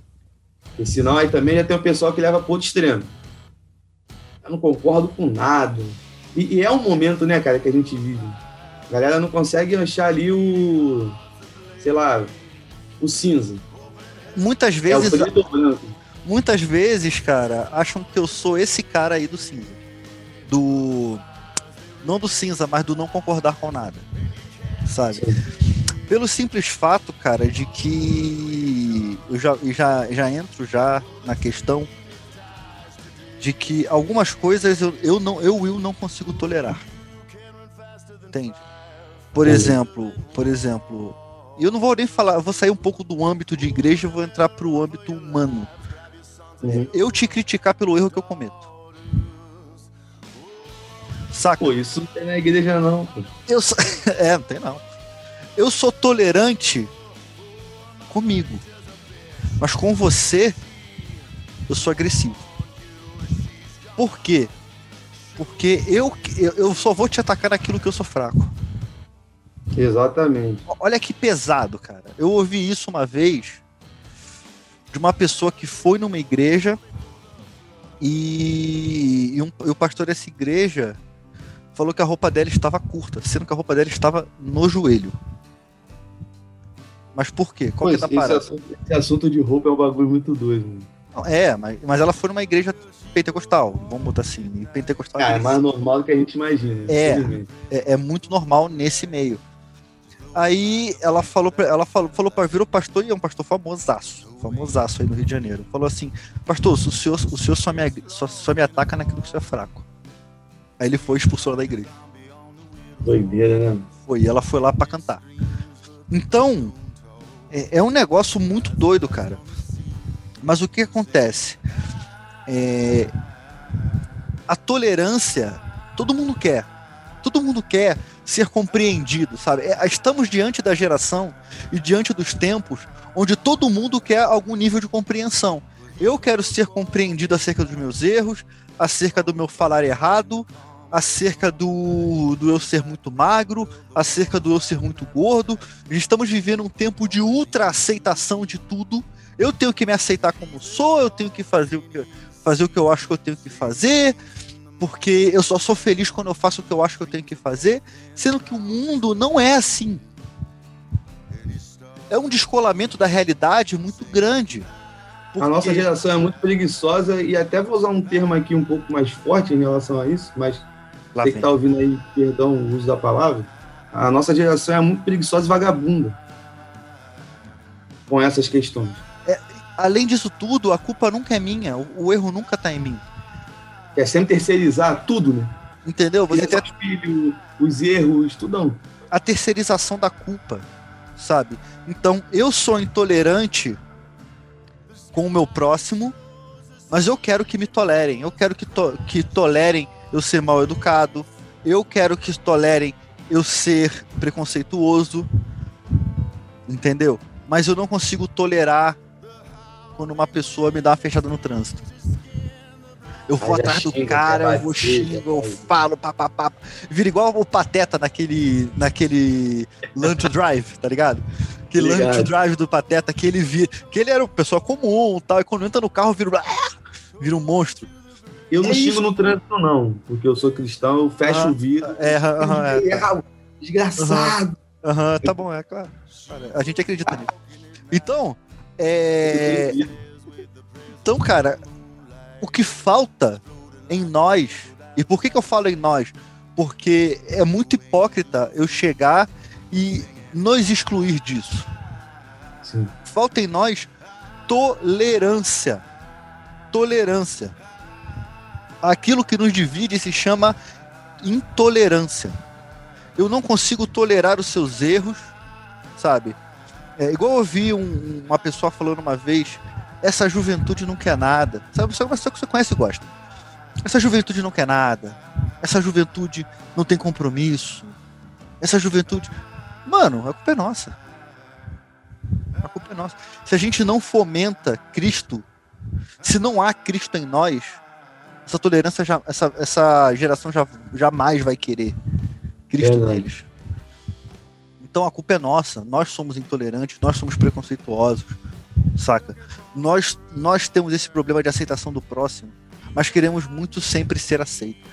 Speaker 2: Porque senão aí também já tem o pessoal que leva para outro extremo. Eu não concordo com nada. E, e, é um momento, né, cara, que a gente vive. A galera não consegue achar ali o. sei lá, o cinza.
Speaker 1: Muitas é vezes. É muitas vezes, cara, acham que eu sou esse cara aí do cinza. Do. Não do cinza, mas do não concordar com nada. Sabe? Pelo simples fato, cara, de que eu já, já, já entro já na questão de que algumas coisas eu, eu não eu Will não consigo tolerar. Entende? Por exemplo, por exemplo, eu não vou nem falar, eu vou sair um pouco do âmbito de igreja e vou entrar para o âmbito humano. Uhum. Eu te criticar pelo erro que eu cometo.
Speaker 2: Saca? Pô, isso não tem na igreja não. Pô.
Speaker 1: Eu sou... (laughs) é, não tem não. Eu sou tolerante comigo. Mas com você, eu sou agressivo. Por quê? Porque eu, eu só vou te atacar naquilo que eu sou fraco.
Speaker 2: Exatamente.
Speaker 1: Olha que pesado, cara. Eu ouvi isso uma vez de uma pessoa que foi numa igreja e, e, um, e o pastor dessa igreja falou que a roupa dela estava curta, sendo que a roupa dela estava no joelho. Mas por quê? Qual pois, que é a parada?
Speaker 2: Esse assunto, esse assunto de roupa é um bagulho muito doido. Mano.
Speaker 1: É, mas, mas ela foi numa igreja pentecostal, vamos botar assim. E pentecostal
Speaker 2: ah, é mais normal do que a gente imagina.
Speaker 1: É, é, é, muito normal nesse meio. Aí ela falou pra, ela falou, falou para vir o pastor, e é um pastor famosaço, famosaço aí no Rio de Janeiro. Falou assim: Pastor, o senhor, o senhor só, me, só, só me ataca naquilo que você é fraco. Aí ele foi expulsou da igreja.
Speaker 2: Doideira, né?
Speaker 1: Foi, ela foi lá para cantar. Então, é, é um negócio muito doido, cara. Mas o que acontece? É, a tolerância, todo mundo quer. Todo mundo quer ser compreendido, sabe? É, estamos diante da geração e diante dos tempos onde todo mundo quer algum nível de compreensão. Eu quero ser compreendido acerca dos meus erros, acerca do meu falar errado, acerca do, do eu ser muito magro, acerca do eu ser muito gordo. Estamos vivendo um tempo de ultra aceitação de tudo. Eu tenho que me aceitar como sou, eu tenho que fazer o que, fazer o que eu acho que eu tenho que fazer, porque eu só sou feliz quando eu faço o que eu acho que eu tenho que fazer, sendo que o mundo não é assim. É um descolamento da realidade muito grande.
Speaker 2: Porque... A nossa geração é muito preguiçosa e até vou usar um termo aqui um pouco mais forte em relação a isso, mas Lá você vem. que está ouvindo aí, perdão o uso da palavra, a nossa geração é muito preguiçosa e vagabunda com essas questões.
Speaker 1: É, além disso tudo, a culpa nunca é minha, o, o erro nunca está em mim.
Speaker 2: É sempre terceirizar tudo, né?
Speaker 1: Entendeu? Você
Speaker 2: tem filho, os erros, tudão.
Speaker 1: A terceirização da culpa, sabe? Então, eu sou intolerante com o meu próximo, mas eu quero que me tolerem. Eu quero que, to que tolerem eu ser mal educado. Eu quero que tolerem eu ser preconceituoso. Entendeu? Mas eu não consigo tolerar quando uma pessoa me dá uma fechada no trânsito. Eu vou atrás do cara, eu vou xingo, eu falo, papapá. Vira igual o Pateta naquele, naquele Lunch Drive, tá ligado? Aquele Ligado. Lunch Drive do Pateta que ele vira. Que ele era uma pessoa comum tal, e quando entra no carro vira, vira um monstro.
Speaker 2: Eu não é xingo no trânsito, não, porque eu sou cristão, eu fecho ah, o vidro.
Speaker 1: É, é, é,
Speaker 2: desgraçado.
Speaker 1: Aham, tá bom, é claro. A gente acredita nisso. Então, é. Então, cara, o que falta em nós, e por que, que eu falo em nós? Porque é muito hipócrita eu chegar e nos excluir disso. Sim. Falta em nós tolerância. Tolerância. Aquilo que nos divide se chama intolerância. Eu não consigo tolerar os seus erros, sabe? É igual eu ouvi um, uma pessoa falando uma vez essa juventude não quer nada. Sabe, você que você conhece e gosta. Essa juventude não quer nada. Essa juventude não tem compromisso. Essa juventude. Mano, a culpa é nossa. A culpa é nossa. Se a gente não fomenta Cristo, se não há Cristo em nós, essa tolerância, já, essa, essa geração já, jamais vai querer Cristo é neles. Então a culpa é nossa. Nós somos intolerantes, nós somos preconceituosos saca? Nós, nós temos esse problema de aceitação do próximo, mas queremos muito sempre ser aceito.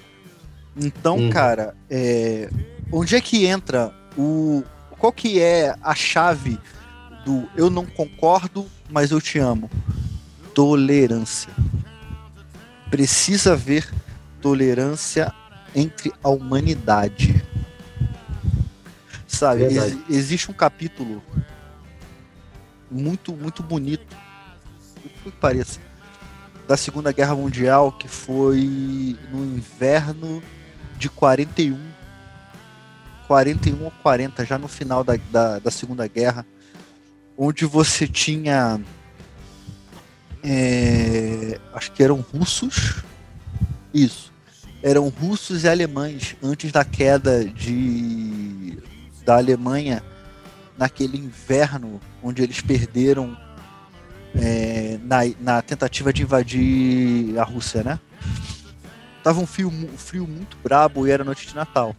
Speaker 1: Então, hum. cara, é, onde é que entra o. Qual que é a chave do eu não concordo, mas eu te amo? Tolerância. Precisa haver tolerância entre a humanidade. Sabe, ex existe um capítulo muito, muito bonito. Que pareça. Da Segunda Guerra Mundial, que foi no inverno de 41. 41 ou 40, já no final da, da, da Segunda Guerra, onde você tinha. É, acho que eram russos. Isso. Eram russos e alemães antes da queda de, da Alemanha naquele inverno onde eles perderam é, na, na tentativa de invadir a Rússia, né? Tava um frio, um frio muito brabo e era noite de Natal.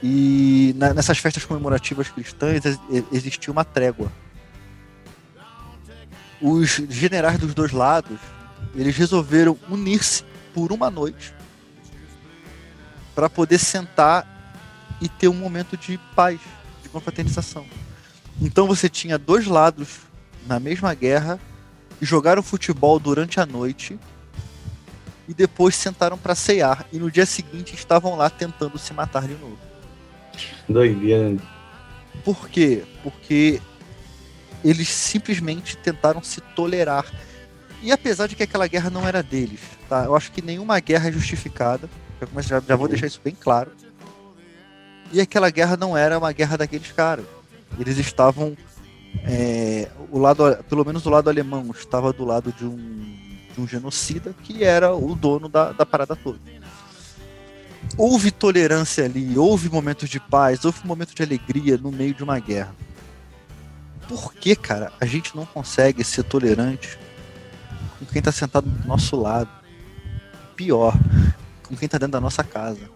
Speaker 1: E na, nessas festas comemorativas cristãs existia uma trégua. Os generais dos dois lados, eles resolveram unir-se por uma noite para poder sentar e ter um momento de paz, de confraternização. Então você tinha dois lados na mesma guerra que jogaram futebol durante a noite e depois sentaram para ceiar e no dia seguinte estavam lá tentando se matar de novo.
Speaker 2: Doideira.
Speaker 1: Por quê? Porque eles simplesmente tentaram se tolerar. E apesar de que aquela guerra não era deles, tá? Eu acho que nenhuma guerra é justificada. Já, já, vou deixar isso bem claro. E aquela guerra não era uma guerra daqueles caras. Eles estavam. É, o lado, pelo menos o lado alemão estava do lado de um, de um genocida que era o dono da, da parada toda. Houve tolerância ali, houve momentos de paz, houve momentos de alegria no meio de uma guerra. Por que, cara, a gente não consegue ser tolerante com quem está sentado do nosso lado? Pior, com quem está dentro da nossa casa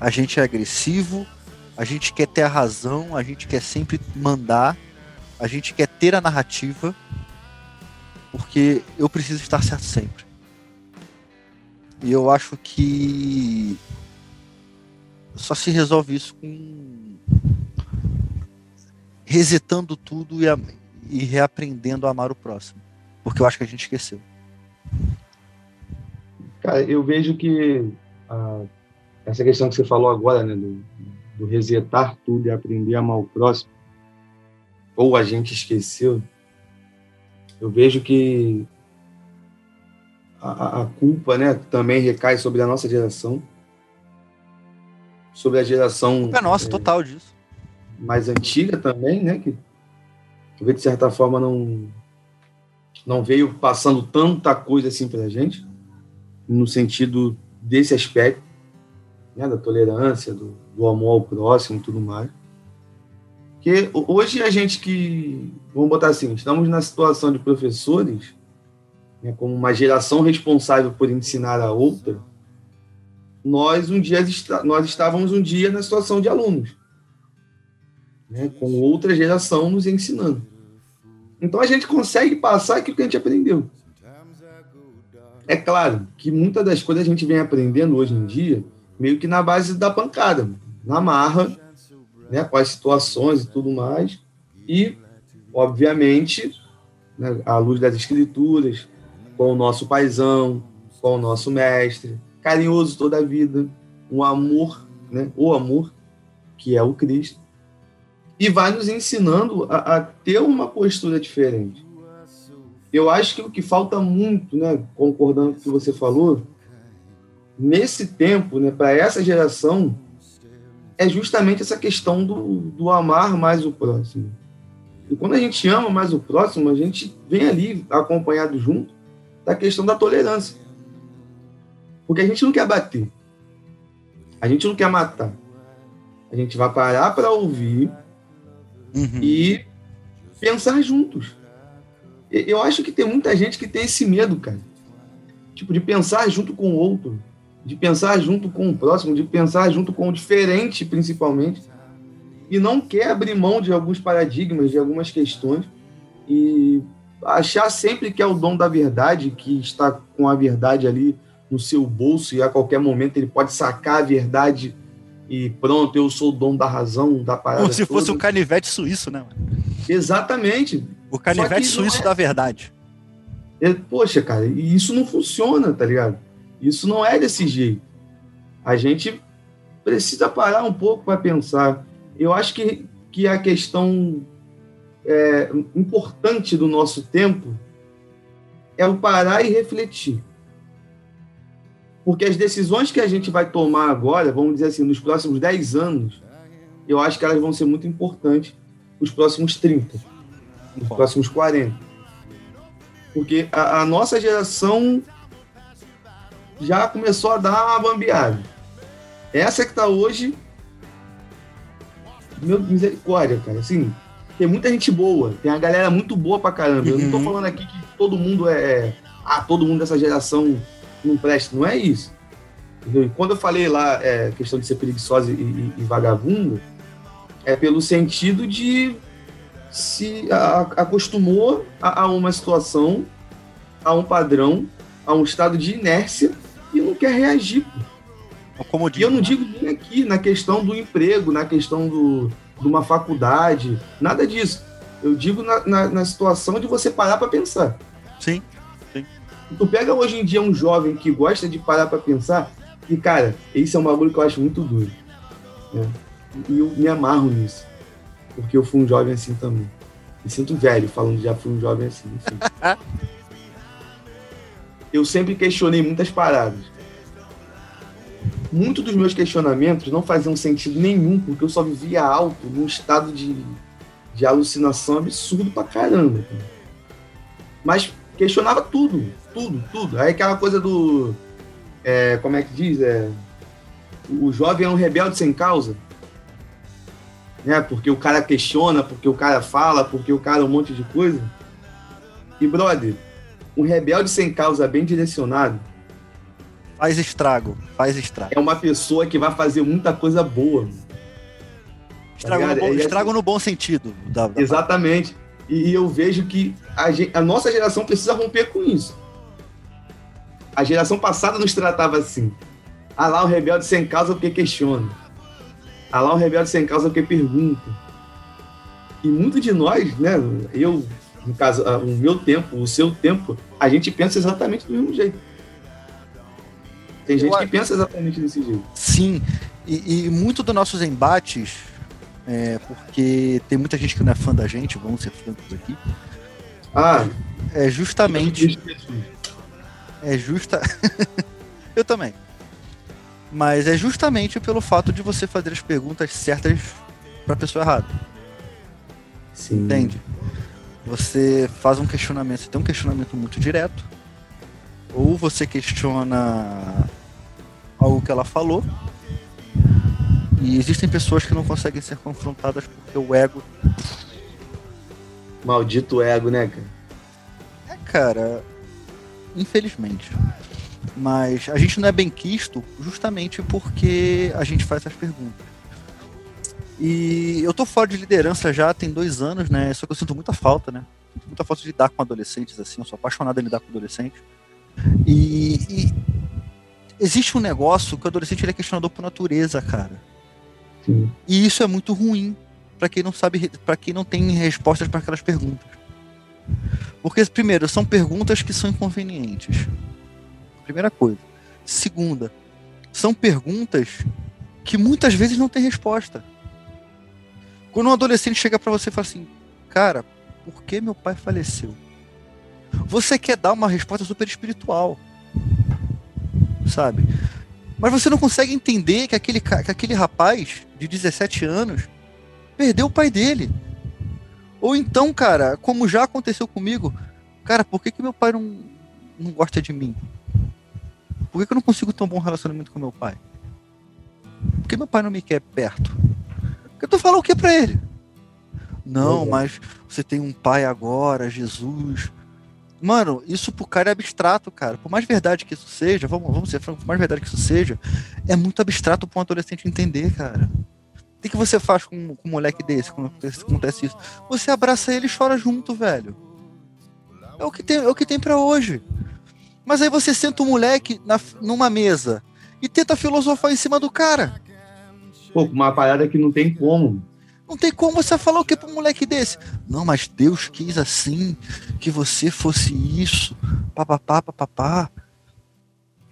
Speaker 1: a gente é agressivo, a gente quer ter a razão, a gente quer sempre mandar, a gente quer ter a narrativa, porque eu preciso estar certo sempre. E eu acho que só se resolve isso com resetando tudo e, a, e reaprendendo a amar o próximo. Porque eu acho que a gente esqueceu.
Speaker 2: Cara, eu vejo que ah, essa questão que você falou agora, né, do, do resetar tudo e aprender a amar o próximo, ou a gente esqueceu, eu vejo que a, a, culpa, né, também recai sobre a nossa geração, sobre a geração.
Speaker 1: A culpa é nossa, é, total disso.
Speaker 2: Mais antiga também, né, que, talvez de certa forma não não veio passando tanta coisa assim para a gente, no sentido desse aspecto, né, da tolerância, do, do amor ao próximo tudo mais. Porque hoje a gente que, vamos botar assim, estamos na situação de professores, né, como uma geração responsável por ensinar a outra, nós um dia nós estávamos um dia na situação de alunos, né, com outra geração nos ensinando. Então a gente consegue passar aquilo que a gente aprendeu. É claro que muitas das coisas a gente vem aprendendo hoje em dia meio que na base da pancada, na marra, né, com as situações e tudo mais. E, obviamente, né, à luz das escrituras, com o nosso paisão, com o nosso mestre, carinhoso toda a vida, um amor, né, o amor, que é o Cristo e vai nos ensinando a, a, ter uma postura diferente. Eu acho que o que falta muito, né, concordando com o que você falou, nesse tempo, né, para essa geração, é justamente essa questão do, do amar mais o próximo. E quando a gente ama mais o próximo, a gente vem ali acompanhado junto da questão da tolerância. Porque a gente não quer bater. A gente não quer matar. A gente vai parar para ouvir uhum. e pensar juntos. Eu acho que tem muita gente que tem esse medo, cara. Tipo, de pensar junto com o outro, de pensar junto com o próximo, de pensar junto com o diferente, principalmente, e não quer abrir mão de alguns paradigmas, de algumas questões, e achar sempre que é o dom da verdade, que está com a verdade ali no seu bolso e a qualquer momento ele pode sacar a verdade e pronto, eu sou o dono da razão, da parada.
Speaker 1: Como se toda. fosse o canivete suíço, né?
Speaker 2: Exatamente.
Speaker 1: O canivete suíço é... da verdade.
Speaker 2: É, poxa, cara, e isso não funciona, tá ligado? Isso não é desse jeito. A gente precisa parar um pouco para pensar. Eu acho que, que a questão é, importante do nosso tempo é o parar e refletir. Porque as decisões que a gente vai tomar agora, vamos dizer assim, nos próximos 10 anos, eu acho que elas vão ser muito importantes nos próximos 30, nos próximos 40. Porque a, a nossa geração já começou a dar uma bambeada. Essa que está hoje, meu misericórdia, cara, assim, tem muita gente boa, tem a galera muito boa pra caramba. Eu não tô uhum. falando aqui que todo mundo é, é ah, todo mundo dessa geração não presta, não é isso. Entendeu? E quando eu falei lá é, questão de ser preguiçosa e, e, e vagabunda, é pelo sentido de se a, acostumou a, a, uma situação, a um padrão, a um estado de inércia e não quer reagir. Como e eu não né? digo nem aqui na questão do emprego, na questão do, de uma faculdade, nada disso. Eu digo na, na, na situação de você parar para pensar.
Speaker 1: Sim.
Speaker 2: Tu pega hoje em dia um jovem que gosta de parar para pensar, e cara, esse é um bagulho que eu acho muito duro. Né? E eu me amarro nisso. Porque eu fui um jovem assim também. Me sinto velho falando que já fui um jovem assim. (laughs) eu sempre questionei muitas paradas. Muitos dos meus questionamentos não faziam sentido nenhum, porque eu só vivia alto, num estado de, de alucinação absurdo pra caramba. Mas questionava tudo tudo, tudo. Aí aquela coisa do. É, como é que diz? É, o jovem é um rebelde sem causa. Né? Porque o cara questiona, porque o cara fala, porque o cara é um monte de coisa. E, brother, um rebelde sem causa bem direcionado.
Speaker 1: Faz estrago, faz estrago.
Speaker 2: É uma pessoa que vai fazer muita coisa boa.
Speaker 1: Estrago, tá no, bom, estrago no bom sentido.
Speaker 2: Da, da Exatamente. E eu vejo que a, a nossa geração precisa romper com isso. A geração passada nos tratava assim. Ah lá, o rebelde sem causa porque questiona. Ah lá, o rebelde sem causa porque pergunta. E muito de nós, né? Eu, no caso, ah, o meu tempo, o seu tempo, a gente pensa exatamente do mesmo jeito. Tem gente que pensa exatamente desse jeito.
Speaker 1: Sim, e, e muito dos nossos embates, é, porque tem muita gente que não é fã da gente, vamos ser francos aqui.
Speaker 2: Ah,
Speaker 1: é justamente é justa. (laughs) eu também. Mas é justamente pelo fato de você fazer as perguntas certas para a pessoa errada.
Speaker 2: Sim.
Speaker 1: Entende? Você faz um questionamento, você tem um questionamento muito direto, ou você questiona algo que ela falou, e existem pessoas que não conseguem ser confrontadas porque o ego.
Speaker 2: Maldito ego, né, cara?
Speaker 1: É, cara. Infelizmente. Mas a gente não é bem quisto justamente porque a gente faz essas perguntas. E eu tô fora de liderança já tem dois anos, né? Só que eu sinto muita falta, né? Sinto muita falta de lidar com adolescentes, assim. Eu sou apaixonado em lidar com adolescentes. E, e existe um negócio que o adolescente ele é questionador por natureza, cara. E isso é muito ruim para quem não sabe, para quem não tem respostas para aquelas perguntas. Porque, primeiro, são perguntas que são inconvenientes. Primeira coisa. Segunda, são perguntas que muitas vezes não têm resposta. Quando um adolescente chega para você e fala assim, cara, por que meu pai faleceu? Você quer dar uma resposta super espiritual, sabe? Mas você não consegue entender que aquele, que aquele rapaz de 17 anos perdeu o pai dele. Ou então, cara, como já aconteceu comigo, cara, por que, que meu pai não, não gosta de mim? Por que, que eu não consigo ter um bom relacionamento com meu pai? Por que meu pai não me quer perto? Porque tu fala o que para ele? Não, é. mas você tem um pai agora, Jesus. Mano, isso pro cara é abstrato, cara. Por mais verdade que isso seja, vamos, vamos ser francos, por mais verdade que isso seja, é muito abstrato pra um adolescente entender, cara. O que, você faz com, com um moleque desse quando acontece isso? Você abraça ele e chora junto, velho. É o que tem, é o que tem para hoje. Mas aí você senta o um moleque na, numa mesa e tenta filosofar em cima do cara.
Speaker 2: Pô, uma parada que não tem como.
Speaker 1: Não tem como você falar o que pra um moleque desse. Não, mas Deus quis assim, que você fosse isso, papapá, papapá.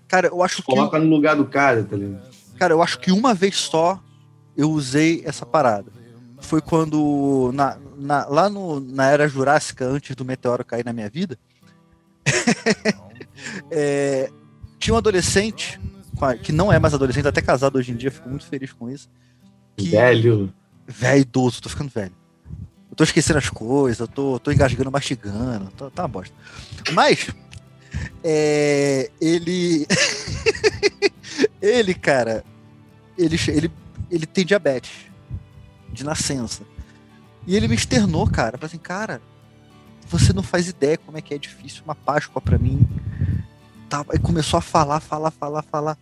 Speaker 1: Cara, eu acho
Speaker 2: Coloca que. Coloca no lugar do cara, tá ligado?
Speaker 1: Cara, eu acho que uma vez só eu usei essa parada. Foi quando, na, na, lá no, na era Jurássica, antes do meteoro cair na minha vida, (laughs) é, tinha um adolescente que não é mais adolescente, até casado hoje em dia, fico muito feliz com isso.
Speaker 2: Que, velho.
Speaker 1: Velho, idoso, tô ficando velho. Eu tô esquecendo as coisas, eu tô, tô engasgando, mastigando, tô, tá uma bosta. Mas, é, ele. (laughs) ele, cara, ele, ele, ele tem diabetes de nascença. E ele me externou, cara. Falei assim, cara, você não faz ideia como é que é difícil uma Páscoa para mim. Tá, aí começou a falar, falar, falar, falar.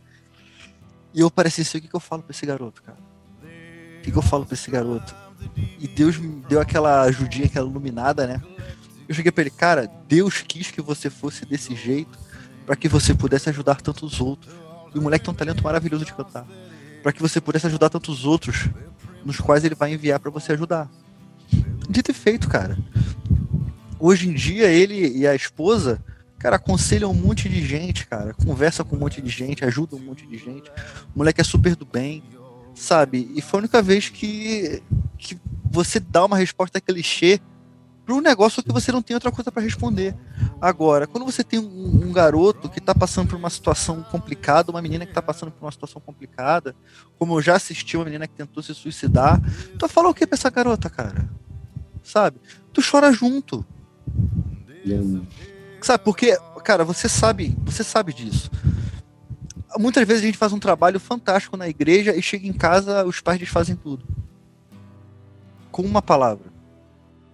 Speaker 1: E eu parecia assim, o que, que eu falo pra esse garoto, cara? Que, que eu falo pra esse garoto? E Deus me deu aquela ajudinha, aquela iluminada, né? Eu cheguei pra ele, cara, Deus quis que você fosse desse jeito para que você pudesse ajudar tantos outros. E o moleque tem um talento maravilhoso de cantar. para que você pudesse ajudar tantos outros, nos quais ele vai enviar para você ajudar. Dito e feito, cara. Hoje em dia, ele e a esposa Cara, aconselha um monte de gente, cara. Conversa com um monte de gente, ajuda um monte de gente. O moleque é super do bem, sabe? E foi a única vez que, que você dá uma resposta clichê para um negócio que você não tem outra coisa para responder. Agora, quando você tem um, um, garoto que está passando por uma situação complicada, uma menina que está passando por uma situação complicada, como eu já assisti uma menina que tentou se suicidar, tu fala o que pra essa garota, cara? Sabe? Tu chora junto. Sabe, porque, cara, você sabe, você sabe disso. Muitas vezes a gente faz um trabalho fantástico na igreja e chega em casa, os pais desfazem tudo. Com uma palavra.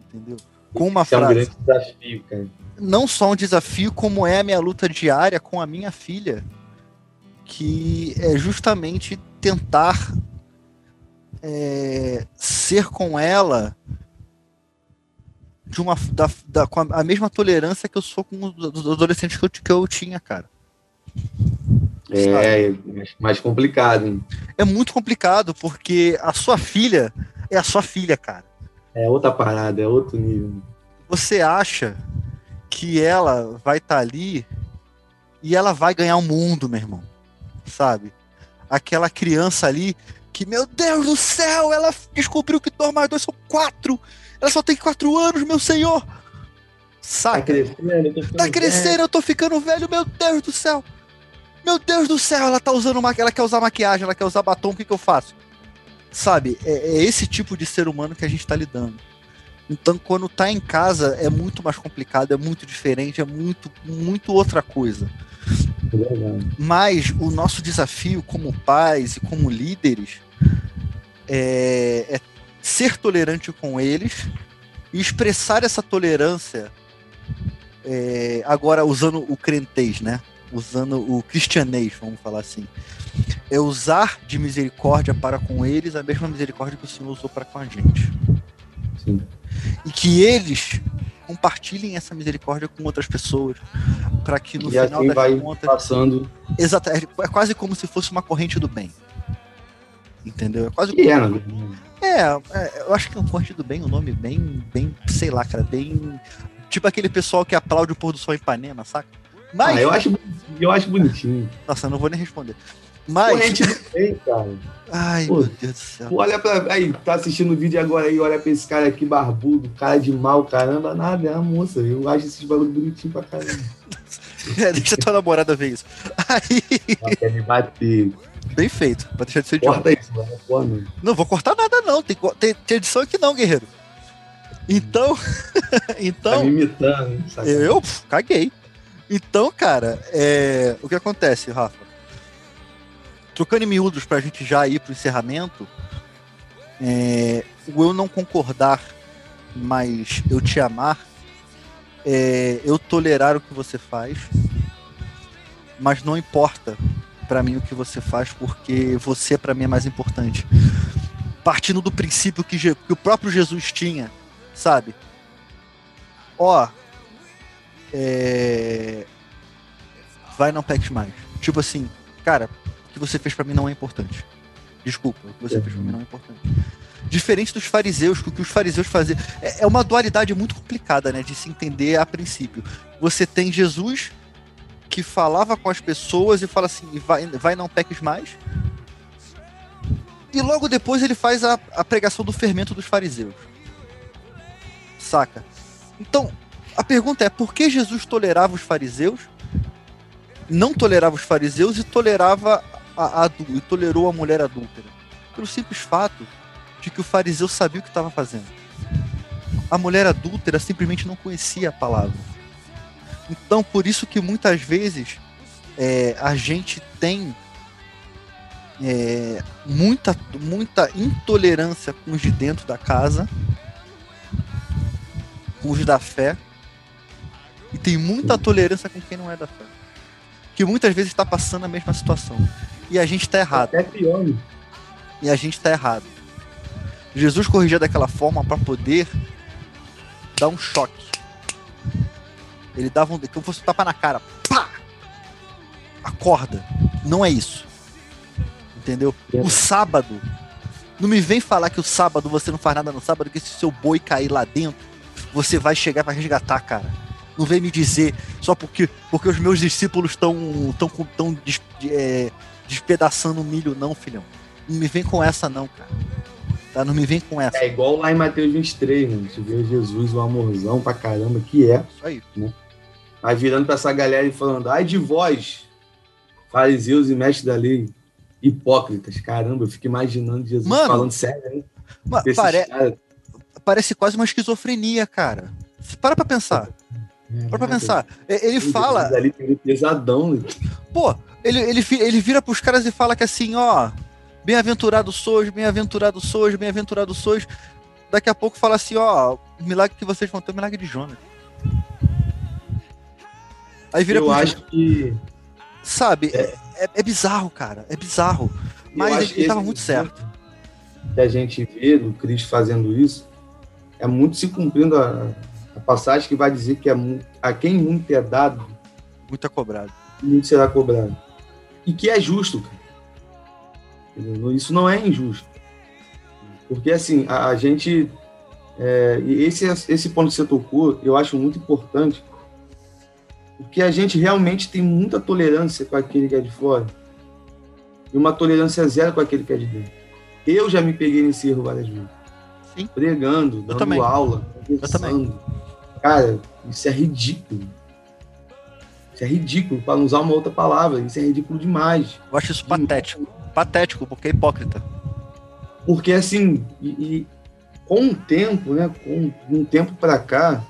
Speaker 1: Entendeu? Com uma Isso frase. É um grande desafio, cara. Não só um desafio, como é a minha luta diária com a minha filha, que é justamente tentar é, ser com ela de uma da, da, com a, a, mesma tolerância que eu sou com os, adolescentes que eu, que eu tinha, cara.
Speaker 2: É, é mais complicado. Hein?
Speaker 1: É muito complicado, porque a sua filha é a sua filha, cara.
Speaker 2: É outra parada, é outro nível.
Speaker 1: Você acha que ela vai estar tá ali e ela vai ganhar o mundo, meu irmão. Sabe? Aquela criança ali que, meu Deus do céu, ela descobriu que 2 mais 2 são 4 ela só tem quatro anos, meu senhor. Saca? Tá crescendo, eu tô, tá crescendo, eu tô ficando velho, meu Deus do céu. Meu Deus do céu, ela tá usando uma, ela quer usar maquiagem, ela quer usar batom, o que que eu faço? Sabe? É, é esse tipo de ser humano que a gente tá lidando. Então, quando tá em casa, é muito mais complicado, é muito diferente, é muito, muito outra coisa. Mas o nosso desafio como pais e como líderes é, é ser tolerante com eles e expressar essa tolerância é, agora usando o crentez, né? Usando o cristianês, vamos falar assim. É usar de misericórdia para com eles a mesma misericórdia que o Senhor usou para com a gente.
Speaker 2: Sim.
Speaker 1: E que eles compartilhem essa misericórdia com outras pessoas, para que no
Speaker 2: e
Speaker 1: final
Speaker 2: assim
Speaker 1: das
Speaker 2: vai
Speaker 1: contas
Speaker 2: passando.
Speaker 1: Exato, é quase como se fosse uma corrente do bem. Entendeu? É quase
Speaker 2: E é, né?
Speaker 1: é, é, eu acho que é um corrente do bem, um nome bem, bem, sei lá, cara, bem. Tipo aquele pessoal que aplaude o pôr do sol em Ipanema, saca? Mas.
Speaker 2: Ah, eu acho, eu acho bonitinho.
Speaker 1: Nossa, eu não vou nem responder. Mas.
Speaker 2: Corrente do bem, cara.
Speaker 1: Ai,
Speaker 2: Pô.
Speaker 1: meu Deus do céu.
Speaker 2: Olha pra. Aí, tá assistindo o vídeo agora aí, olha pra esse cara aqui, barbudo, cara de mal, caramba, nada, é uma moça. Eu acho esses bagulho bonitinho pra caramba. (laughs)
Speaker 1: É, deixa tua namorada ver isso. Aí,
Speaker 2: Ela quer me bater.
Speaker 1: bem feito, pra deixar de ser idiota.
Speaker 2: Corta isso, mano. Pô, mano.
Speaker 1: Não vou cortar nada, não. Tem, tem, tem edição aqui não, guerreiro. Então. (laughs)
Speaker 2: Tá
Speaker 1: então.
Speaker 2: me imitando?
Speaker 1: Eu, eu, pf, caguei. Então, cara, é, o que acontece, Rafa? Trocando em miúdos pra gente já ir pro encerramento, é, o eu não concordar, mas eu te amar, é, eu tolerar o que você faz, mas não importa pra mim o que você faz, porque você pra mim é mais importante. Partindo do princípio que, que o próprio Jesus tinha, sabe? Ó, é... vai não peques mais. Tipo assim, cara, o que você fez pra mim não é importante. Desculpa, o que você fez pra mim não é importante. Diferente dos fariseus, o que os fariseus faziam. É é uma dualidade muito complicada, né? De se entender a princípio. Você tem Jesus que falava com as pessoas e fala assim: vai, vai não peques mais. E logo depois ele faz a, a pregação do fermento dos fariseus. Saca? Então, a pergunta é: por que Jesus tolerava os fariseus, não tolerava os fariseus e tolerava a, a, e tolerou a mulher adúltera? Pelo simples fato de que o fariseu sabia o que estava fazendo. A mulher adúltera simplesmente não conhecia a palavra. Então, por isso que muitas vezes é, a gente tem é, muita, muita intolerância com os de dentro da casa, com os da fé, e tem muita tolerância com quem não é da fé. Que muitas vezes está passando a mesma situação. E a gente está errado.
Speaker 2: Até pior, né?
Speaker 1: E a gente está errado. Jesus corrigia daquela forma para poder dar um choque. Ele dava um. Como fosse um tapa na cara. Pá! Acorda. Não é isso. Entendeu?
Speaker 2: É.
Speaker 1: O sábado. Não me vem falar que o sábado você não faz nada no sábado, que se seu boi cair lá dentro, você vai chegar para resgatar, cara. Não vem me dizer só porque, porque os meus discípulos estão tão, tão des- é, despedaçando o milho, não, filhão. Não me vem com essa, não, cara. Tá? Não me vem com essa.
Speaker 2: É igual lá em Mateus 23, né? Você vê Jesus, um amorzão pra caramba, que é.
Speaker 1: Isso aí.
Speaker 2: Aí virando pra essa galera e falando, ai de vós, fariseus e mestres da lei, hipócritas. Caramba, eu fico imaginando Jesus
Speaker 1: Mano,
Speaker 2: falando sério, né? Pra esses
Speaker 1: pare-. Parece quase uma esquizofrenia, cara. Para pra pensar. Para pra pensar. É, Ele fala,
Speaker 2: ali tem pesadão, né?
Speaker 1: pô, ele, ele, ele vira pros caras e fala que assim, ó, bem-aventurado sois, bem-aventurado sois, bem-aventurado sois. Daqui a pouco fala assim, ó, o milagre que vocês vão ter é o milagre de Jonas. Aí vira
Speaker 2: Eu
Speaker 1: pro
Speaker 2: acho que.
Speaker 1: Sabe? É, é bizarro, cara. É bizarro. Mas ele, tava muito certo.
Speaker 2: Que a gente vê do Cristo fazendo isso é muito se cumprindo a, a passagem que vai dizer que é mu- a quem muito é dado,
Speaker 1: Muito cobrado.
Speaker 2: muito será cobrado. E que é justo, cara. Isso não é injusto. Porque, assim, a, a gente. é, e esse, esse ponto que você tocou, eu acho muito importante, porque a gente realmente tem muita tolerância com aquele que é de fora e uma tolerância zero com aquele que é de dentro. Eu já me peguei nesse erro várias vezes.
Speaker 1: Sim.
Speaker 2: Pregando, dando aula, conversando. Cara, isso é ridículo. Isso é ridículo, para não usar uma outra palavra. Isso é ridículo demais.
Speaker 1: Eu acho isso patético. Patético, porque é hipócrita.
Speaker 2: Porque assim, e, e com o tempo, né, com um tempo para cá,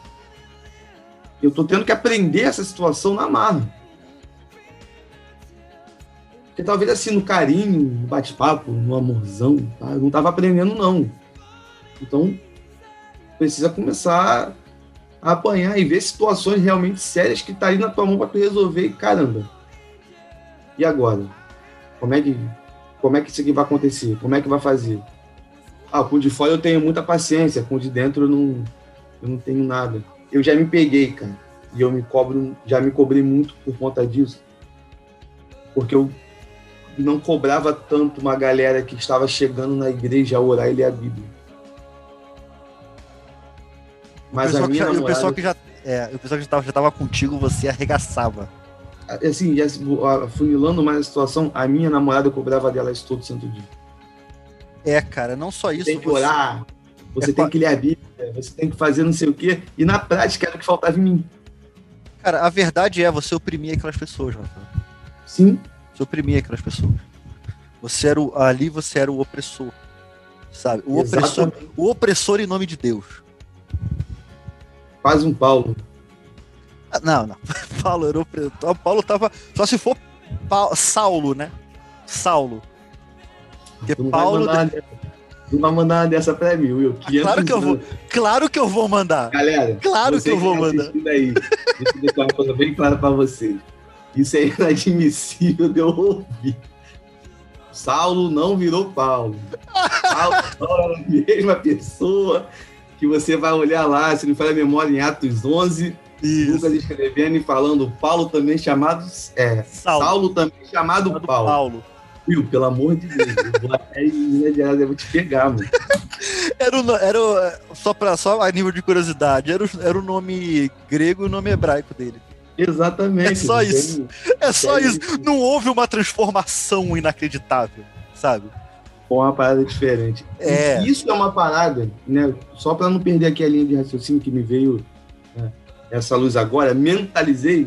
Speaker 2: eu tô tendo que aprender essa situação na marra. Porque talvez assim, no carinho, no bate-papo, no amorzão, tá? eu não tava aprendendo, não. Então, precisa começar apanhar e ver situações realmente sérias que tá aí na tua mão para tu resolver e caramba. E agora? Como é que como é que isso aqui vai acontecer? Como é que vai fazer? Ah, com o de fora eu tenho muita paciência, com o de dentro eu não, eu não tenho nada. Eu já me peguei, cara. E eu me cobro, já me cobrei muito por conta disso. Porque eu não cobrava tanto uma galera que estava chegando na igreja a orar e ler a Bíblia.
Speaker 1: Mas a minha já, namorada... o pessoal que já, é, o pessoal que já estava já tava contigo, você arregaçava.
Speaker 2: Assim, funilando mais a situação, a minha namorada cobrava dela isso todo santo dia.
Speaker 1: É, cara, não só isso.
Speaker 2: Tem que orar, você é tem que ler a Bíblia, você tem que fazer não sei o quê. E na prática era o que faltava em mim.
Speaker 1: Cara, a verdade é, você oprimia aquelas pessoas, Rafa.
Speaker 2: Sim.
Speaker 1: Você oprimia aquelas pessoas. Você era o, ali você era o opressor. Sabe? O opressor, o opressor em nome de Deus.
Speaker 2: Quase um Paulo.
Speaker 1: Ah, não, não. (laughs) Paulo era o Paulo tava. Só se for Paulo, Saulo, né? Saulo.
Speaker 2: Porque não Paulo. Vai mandar, não vai mandar uma dessa pra mim, Will.
Speaker 1: Ah, claro que eu vou. Claro que eu vou mandar.
Speaker 2: Galera,
Speaker 1: claro que eu vou
Speaker 2: tá
Speaker 1: mandar.
Speaker 2: Aí, deixa eu deixar uma coisa bem clara pra vocês. Isso é inadmissível de eu ouvir. Saulo não virou Paulo. Saulo, Paulo é a mesma pessoa que você vai olhar lá, se não for a memória, em Atos 11, Isso. Lucas escrevendo e falando Paulo também chamado é, Saulo, Saulo também chamado, chamado Paulo. Paulo. Will, pelo amor de Deus, eu vou até Minas Gerais, eu vou te pegar, mano. (laughs)
Speaker 1: Era, o, era o, só, pra, só a nível de curiosidade, era o, era o nome grego e o nome hebraico dele.
Speaker 2: Exatamente. É
Speaker 1: só isso. Tem, é só tem isso. Não houve uma transformação inacreditável, sabe?
Speaker 2: Uma parada diferente.
Speaker 1: É.
Speaker 2: Isso é uma parada, né? Só para não perder aqui a linha de raciocínio que me veio né, essa luz agora, mentalizei.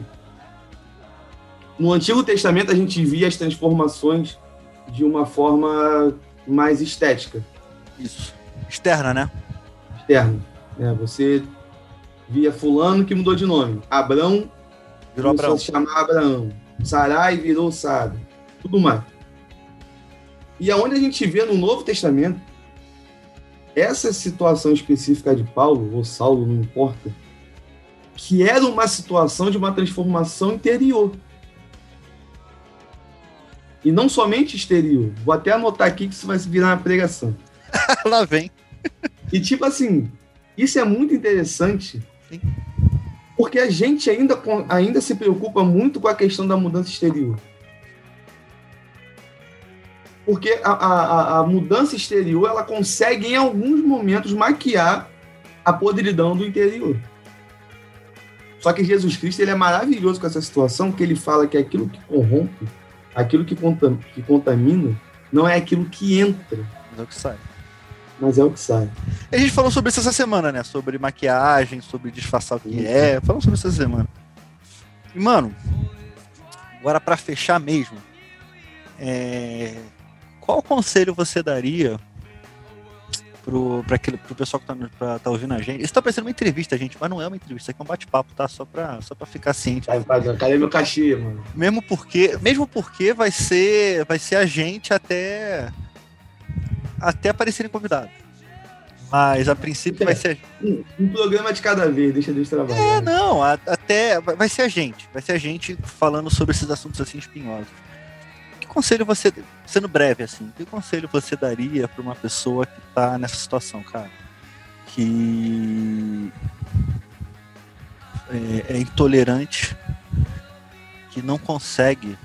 Speaker 2: No Antigo Testamento a gente via as transformações de uma forma mais estética.
Speaker 1: Isso. Externa, né?
Speaker 2: Externa. É, você via fulano que mudou de nome. Abrão
Speaker 1: virou Abraão.
Speaker 2: se chamar Abraão. Sarai virou Sara. Tudo mais. E aonde a gente vê no Novo Testamento essa situação específica de Paulo, ou Saulo, não importa, que era uma situação de uma transformação interior. E não somente exterior. Vou até anotar aqui que isso vai virar uma pregação. (laughs)
Speaker 1: Lá vem.
Speaker 2: e tipo assim, isso é muito interessante, Sim. porque a gente ainda, ainda se preocupa muito com a questão da mudança exterior. Porque a, a, a mudança exterior ela consegue, em alguns momentos, maquiar a podridão do interior. Só que Jesus Cristo ele é maravilhoso com essa situação, que ele fala que aquilo que corrompe, aquilo que, contam, que contamina, não é aquilo que entra.
Speaker 1: Mas é o que sai.
Speaker 2: Mas é o que sai.
Speaker 1: A gente falou sobre isso essa semana, né? Sobre maquiagem, sobre disfarçar o que é. Falamos sobre isso essa semana. E, mano, agora para fechar mesmo, é qual conselho você daria pro, pra aquele, pro pessoal que tá, pra, tá ouvindo a gente? Isso tá parecendo uma entrevista, gente, mas não é uma entrevista, isso aqui é um bate-papo, tá? Só pra, só pra ficar ciente.
Speaker 2: Cadê meu cachê, mano?
Speaker 1: Mesmo porque, mesmo porque vai ser, vai ser a gente até até aparecerem convidados. Mas a princípio é, vai ser.
Speaker 2: Um, um, programa de cada vez, deixa Deus trabalhar.
Speaker 1: É, não, a, até. Vai ser a gente. Vai ser a gente falando sobre esses assuntos assim espinhosos conselho você, sendo breve assim, que conselho você daria para uma pessoa que está nessa situação, cara? Que é, é, intolerante, que não consegue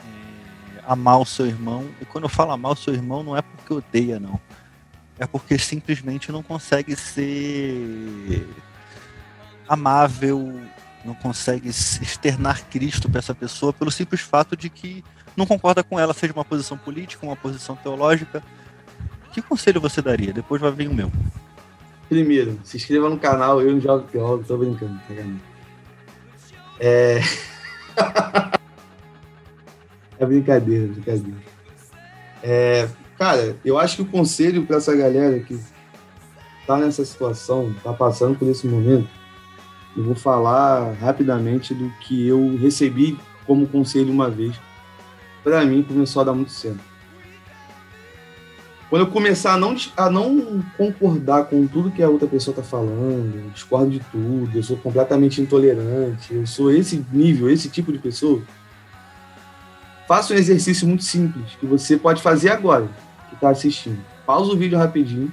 Speaker 1: é, amar o seu irmão. E quando eu falo amar o seu irmão, não é porque odeia, não. É porque simplesmente não consegue ser amável, não consegue externar Cristo para essa pessoa pelo simples fato de que não concorda com ela, seja uma posição política, uma posição teológica. Que conselho você daria? Depois vai vir o meu.
Speaker 2: Primeiro, se inscreva no canal, eu não jogo teólogo, tô brincando, tá É. (laughs) é brincadeira, brincadeira. É... Cara, eu acho que o conselho para essa galera que tá nessa situação, tá passando por esse momento, eu vou falar rapidamente do que eu recebi como conselho uma vez. Para mim, começou a dar muito certo. Quando eu começar a não, a não concordar com tudo que a outra pessoa está falando, discordo de tudo, eu sou completamente intolerante, eu sou esse nível, esse tipo de pessoa, faça um exercício muito simples que você pode fazer agora, que está assistindo. Pausa o vídeo rapidinho,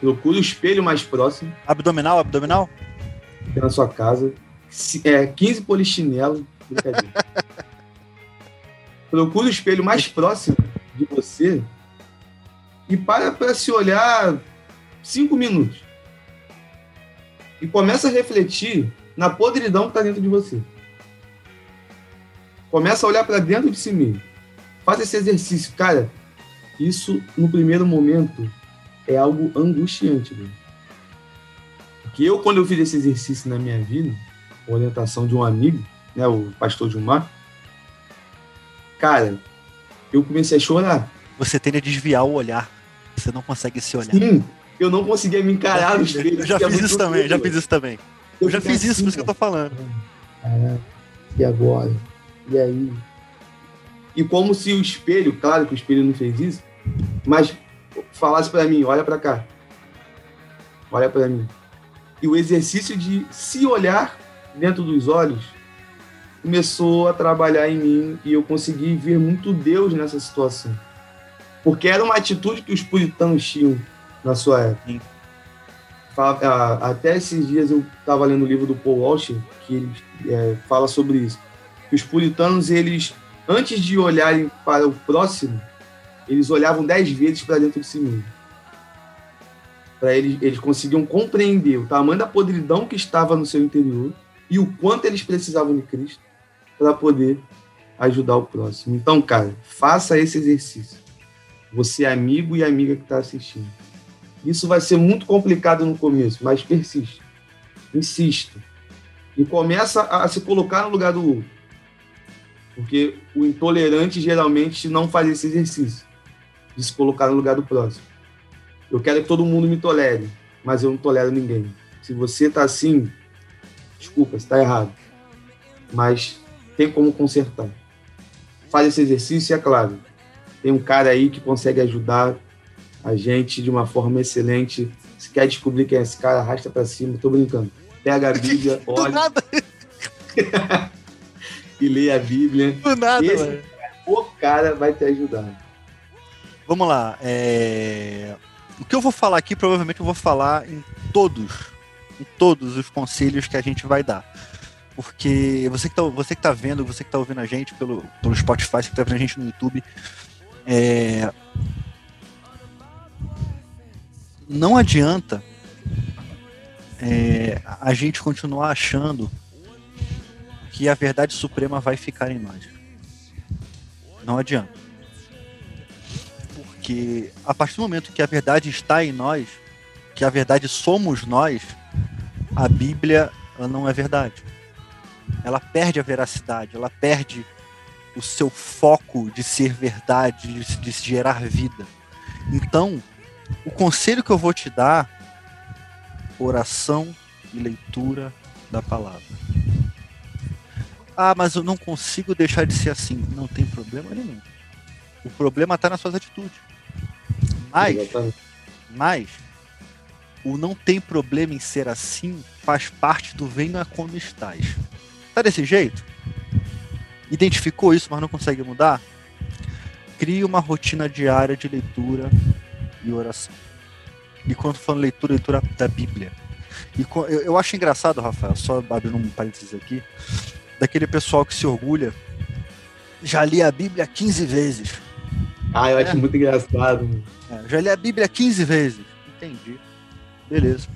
Speaker 2: procure o espelho mais próximo.
Speaker 1: Abdominal, abdominal?
Speaker 2: Na sua casa. É, 15 polichinelos, brincadeira. (laughs) procure o espelho mais próximo de você e para para se olhar cinco minutos. E começa a refletir na podridão que está dentro de você. Começa a olhar para dentro de si mesmo. Faz esse exercício. Cara, isso no primeiro momento é algo angustiante. Porque eu, quando eu fiz esse exercício na minha vida, com orientação de um amigo, né, o pastor Gilmar, cara, eu comecei a chorar.
Speaker 1: Você tende a desviar o olhar. Você não consegue se olhar.
Speaker 2: Sim, eu não conseguia me encarar no
Speaker 1: espelho. (laughs) Eu já fiz isso também, já fiz isso também. Eu, já fiz isso, por isso que eu tô falando.
Speaker 2: Caraca, e agora? E aí? E como se o espelho, claro que o espelho não fez isso, mas falasse para mim, olha para cá. Olha para mim. E o exercício de se olhar dentro dos olhos começou a trabalhar em mim e eu consegui ver muito Deus nessa situação. Porque era uma atitude que os puritanos tinham na sua época. Até esses dias eu estava lendo o livro do Paul Walsh, que ele é, fala sobre isso. Que os puritanos, eles, antes de olharem para o próximo, eles olhavam dez vezes para dentro de si mesmo. Para eles, eles conseguiam compreender o tamanho da podridão que estava no seu interior e o quanto eles precisavam de Cristo para poder ajudar o próximo. Então, cara, faça esse exercício você é amigo e amiga que está assistindo. Isso vai ser muito complicado no começo, mas persiste. Insista. E começa a se colocar no lugar do outro. Porque o intolerante geralmente não faz esse exercício de se colocar no lugar do próximo. Eu quero que todo mundo me tolere, mas eu não tolero ninguém. Se você está assim, desculpa, está errado. Mas tem como consertar. Faz esse exercício e é claro, tem um cara aí que consegue ajudar a gente de uma forma excelente. Se quer descobrir quem é esse cara, arrasta para cima. Tô brincando. Pega a (laughs) Bíblia, olha. nada. (laughs) e lê a Bíblia.
Speaker 1: Do nada, esse, mano.
Speaker 2: O cara vai te ajudar.
Speaker 1: Vamos lá. É... O que eu vou falar aqui, provavelmente eu vou falar em todos, em todos os conselhos que a gente vai dar. Porque você que tá, você que tá vendo, você que tá ouvindo a gente pelo, pelo Spotify, você que tá vendo a gente no YouTube, é, não adianta é, a gente continuar achando que a verdade suprema vai ficar em nós. Não adianta. Porque a partir do momento que a verdade está em nós, que a verdade somos nós, a Bíblia não é verdade. Ela perde a veracidade, ela perde o seu foco de ser verdade, de, de gerar vida. Então, o conselho que eu vou te dar, oração e leitura da palavra. Ah, mas eu não consigo deixar de ser assim. Não tem problema nenhum. O problema está nas suas atitudes. Mas, mas, o não tem problema em ser assim faz parte do venha como estás. Tá desse jeito? identificou isso, mas não consegue mudar, crie uma rotina diária de leitura e oração. E quando falando leitura, leitura da Bíblia. E eu, eu acho engraçado, Rafael, só abrindo um parênteses aqui, daquele pessoal que se orgulha, já li a Bíblia 15 vezes.
Speaker 2: Ah, eu é. acho muito engraçado.
Speaker 1: É, já li a Bíblia 15 vezes. Entendi. Beleza.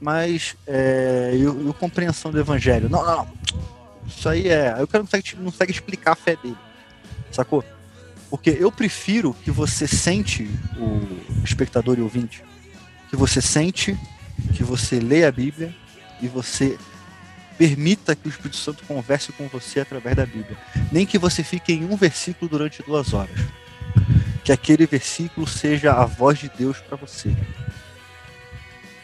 Speaker 1: Mas, é, e, e compreensão do Evangelho? Não, não, não. Isso aí é. Aí o cara não consegue, não consegue explicar a fé dele. Sacou? Porque eu prefiro que você sente, o espectador e ouvinte, que você sente, que você lê a Bíblia e você permita que o Espírito Santo converse com você através da Bíblia. Nem que você fique em um versículo durante duas horas. Que aquele versículo seja a voz de Deus para você.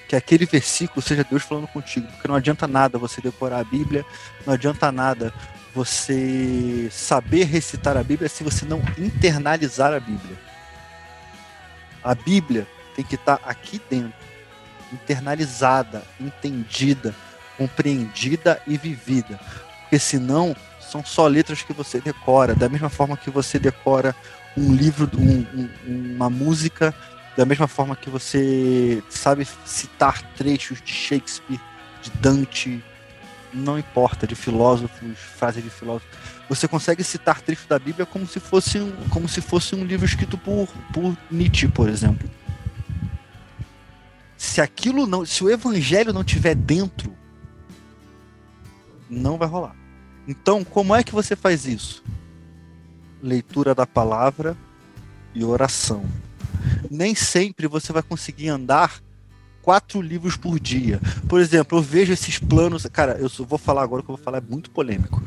Speaker 1: Que aquele versículo seja Deus falando contigo, porque não adianta nada você decorar a Bíblia, não adianta nada você saber recitar a Bíblia se você não internalizar a Bíblia. A Bíblia tem que estar aqui dentro, internalizada, entendida, compreendida e vivida. Porque senão são só letras que você decora, da mesma forma que você decora um livro, um, um, uma música, da mesma forma que você sabe citar trechos de Shakespeare, de Dante, não importa, de filósofos, frases de filósofos. Você consegue citar trechos da Bíblia como se fosse um, como se fosse um livro escrito por, por Nietzsche, por exemplo. Se aquilo não, se o evangelho não tiver dentro, não vai rolar. Então, como é que você faz isso? Leitura da palavra e oração. Nem sempre você vai conseguir andar quatro livros por dia. Por exemplo, eu vejo esses planos. Cara, eu vou falar agora que eu vou falar é muito polêmico.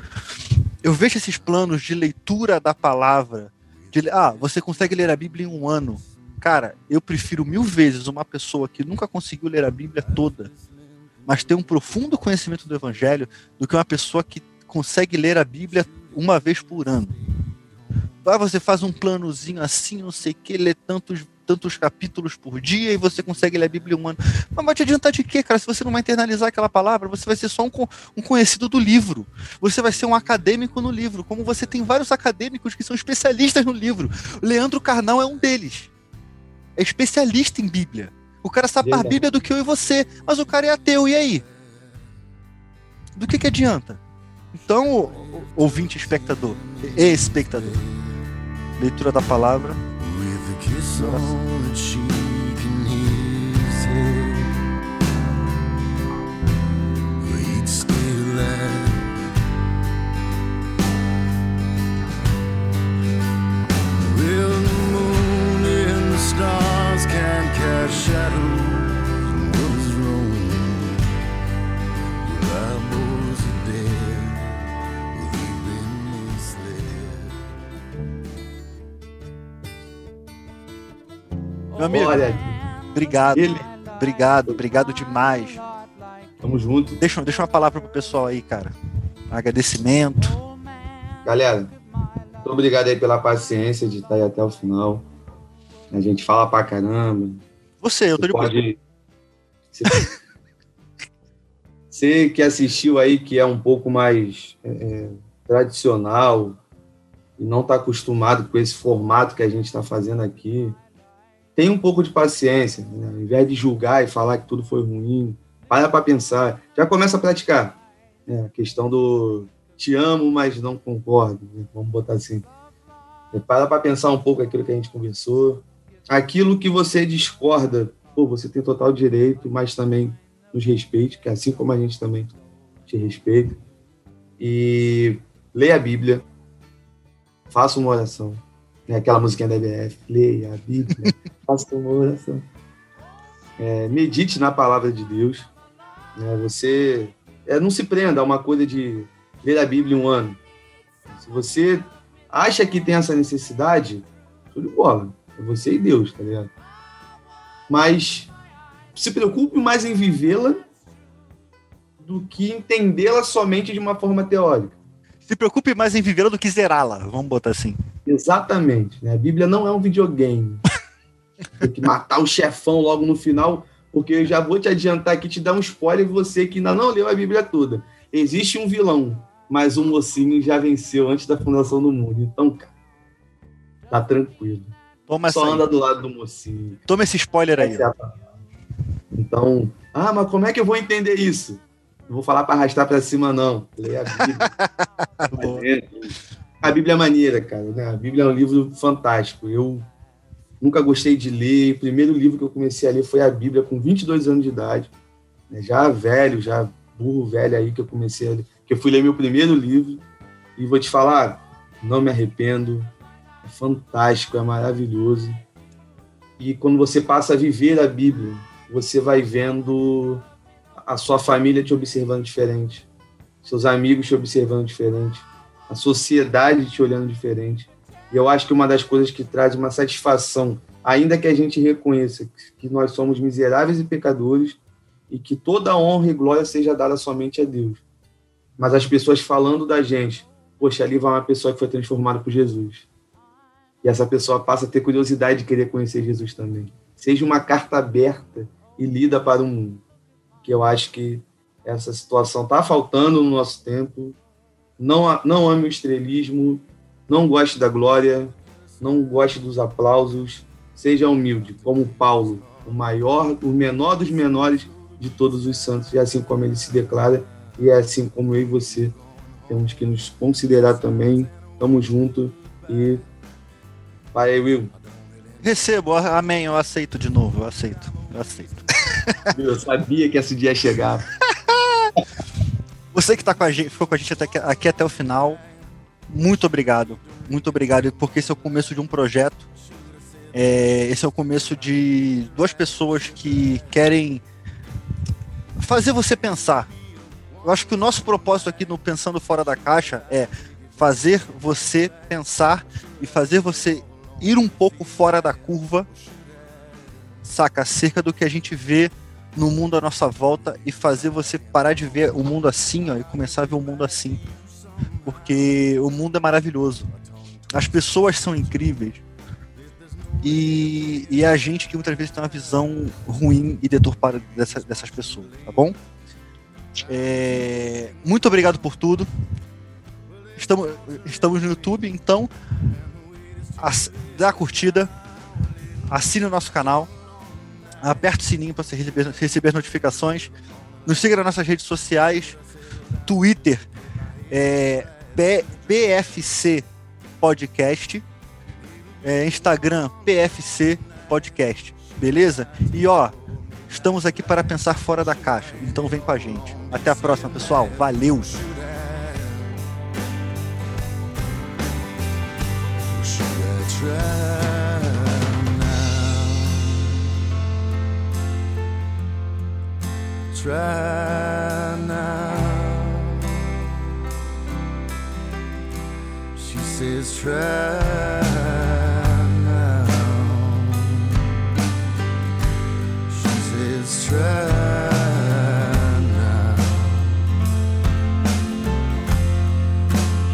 Speaker 1: Eu vejo esses planos de leitura da palavra. De, ah, você consegue ler a Bíblia em um ano. Cara, eu prefiro mil vezes uma pessoa que nunca conseguiu ler a Bíblia toda, mas tem um profundo conhecimento do Evangelho, do que uma pessoa que consegue ler a Bíblia uma vez por ano. Ah, você faz um planozinho assim, não sei o que, lê tantos tantos capítulos por dia e você consegue ler a Bíblia um ano. Mas vai te adiantar de quê, cara? Se você não vai internalizar aquela palavra, você vai ser só um, um conhecido do livro. Você vai ser um acadêmico no livro, como você tem vários acadêmicos que são especialistas no livro. Leandro Carnal é um deles. É especialista em Bíblia. O cara sabe mais Bíblia do que eu e você, mas o cara é ateu, e aí? Do que que adianta? Então, ouvinte espectador, e espectador, leitura da palavra, kiss Meu amigo, Olha, obrigado. Ele... Obrigado, obrigado demais.
Speaker 2: Tamo junto.
Speaker 1: Deixa, deixa uma palavra pro pessoal aí, cara. Agradecimento.
Speaker 2: Galera, muito obrigado aí pela paciência de estar aí até o final. A gente fala pra caramba.
Speaker 1: Você, eu tô Você de pode... (laughs)
Speaker 2: Você que assistiu aí, que é um pouco mais é, é tradicional e não está acostumado com esse formato que a gente está fazendo aqui, tem um pouco de paciência, né? ao invés de julgar e falar que tudo foi ruim, para para pensar, já começa a praticar. Né? A questão do te amo, mas não concordo, né? vamos botar assim. Para para pensar um pouco aquilo que a gente conversou. Aquilo que você discorda, pô, você tem total direito, mas também nos respeite, que é assim como a gente também te respeita. E leia a Bíblia, faça uma oração. É aquela musiquinha da EBF, leia a Bíblia, (laughs) faça uma oração. É, medite na palavra de Deus. Né? Você é, não se prenda a uma coisa de ler a Bíblia um ano. Se você acha que tem essa necessidade, tudo de bola. É você e Deus, tá ligado? Mas se preocupe mais em vivê-la do que entendê-la somente de uma forma teórica.
Speaker 1: Se preocupe mais em vivê-la do que zerá-la, vamos botar assim.
Speaker 2: Exatamente. Né? A Bíblia não é um videogame. (laughs) Tem que matar o chefão logo no final, porque eu já vou te adiantar aqui, te dar um spoiler, você que ainda não leu a Bíblia toda. Existe um vilão, mas o mocinho já venceu antes da fundação do mundo. Então, cara, tá tranquilo.
Speaker 1: Toma
Speaker 2: Só anda do lado do mocinho.
Speaker 1: Toma esse spoiler aí.
Speaker 2: Então, ah, mas como é que eu vou entender isso? Não vou falar para arrastar para cima, não. Leia a Bíblia. (laughs) a Bíblia é maneira, cara. Né? A Bíblia é um livro fantástico. Eu nunca gostei de ler. O primeiro livro que eu comecei a ler foi a Bíblia com 22 anos de idade. Né? Já velho, já burro velho aí que eu comecei a ler. Que eu fui ler meu primeiro livro. E vou te falar, não me arrependo. É fantástico, é maravilhoso. E quando você passa a viver a Bíblia, você vai vendo a sua família te observando diferente, seus amigos te observando diferente, a sociedade te olhando diferente. E eu acho que uma das coisas que traz uma satisfação, ainda que a gente reconheça que nós somos miseráveis e pecadores, e que toda honra e glória seja dada somente a Deus. Mas as pessoas falando da gente, poxa, ali vai uma pessoa que foi transformada por Jesus. E essa pessoa passa a ter curiosidade de querer conhecer Jesus também. Seja uma carta aberta e lida para o mundo. Que eu acho que essa situação está faltando no nosso tempo. Não, não ame o estrelismo, não goste da glória, não goste dos aplausos, seja humilde, como Paulo, o maior, o menor dos menores de todos os santos, e assim como ele se declara, e é assim como eu e você temos que nos considerar também. Tamo junto e vai, Will.
Speaker 1: Recebo, amém, eu aceito de novo, eu aceito, eu aceito. (laughs)
Speaker 2: Eu sabia que esse dia ia chegar. (laughs)
Speaker 1: Você que tá com a gente, ficou com a gente até aqui, aqui até o final, muito obrigado. Muito obrigado, porque esse é o começo de um projeto. É, esse é o começo de duas pessoas que querem fazer você pensar. Eu acho que o nosso propósito aqui no Pensando Fora da Caixa é fazer você pensar e fazer você ir um pouco fora da curva, saca? Acerca do que a gente vê no mundo à nossa volta e fazer você parar de ver o mundo assim ó, e começar a ver o mundo assim porque o mundo é maravilhoso. As pessoas são incríveis. E, e é a gente que muitas vezes tem uma visão ruim e deturpada dessa, dessas pessoas, tá bom? É, muito obrigado por tudo. Estamos, estamos no YouTube, então dá a curtida, assine o nosso canal, aperte o sininho para receber, receber notificações, nos siga nas nossas redes sociais, Twitter, é, PFC Podcast, é, Instagram PFC Podcast, beleza? E ó, estamos aqui para pensar fora da caixa, então vem com a gente. Até a próxima, pessoal. Valeu! Try is trapped now. She's is trapped now.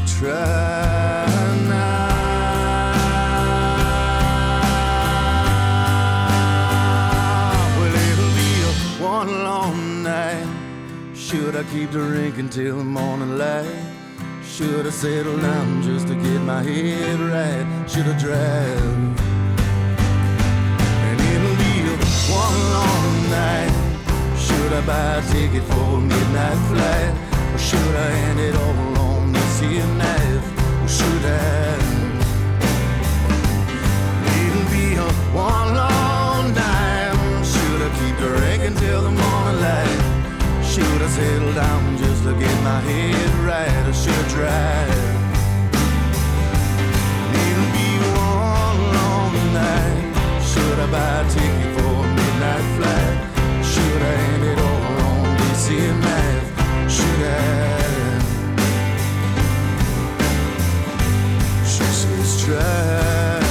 Speaker 1: Trapped. Should I keep drinking till the morning light? Should have settled down just to get my head right. Should have driven. And it'll be a one long night. Should I buy a ticket for a midnight flight? Or should I end it all on this here knife? Or should I? It'll be a one long night. Should I keep drinking till the morning light? Should I settle down just to get my head right? Or should I drive? It'll be one long night. Should I buy a ticket for a midnight flight? Should I end it all on here knife? Should I? She says try.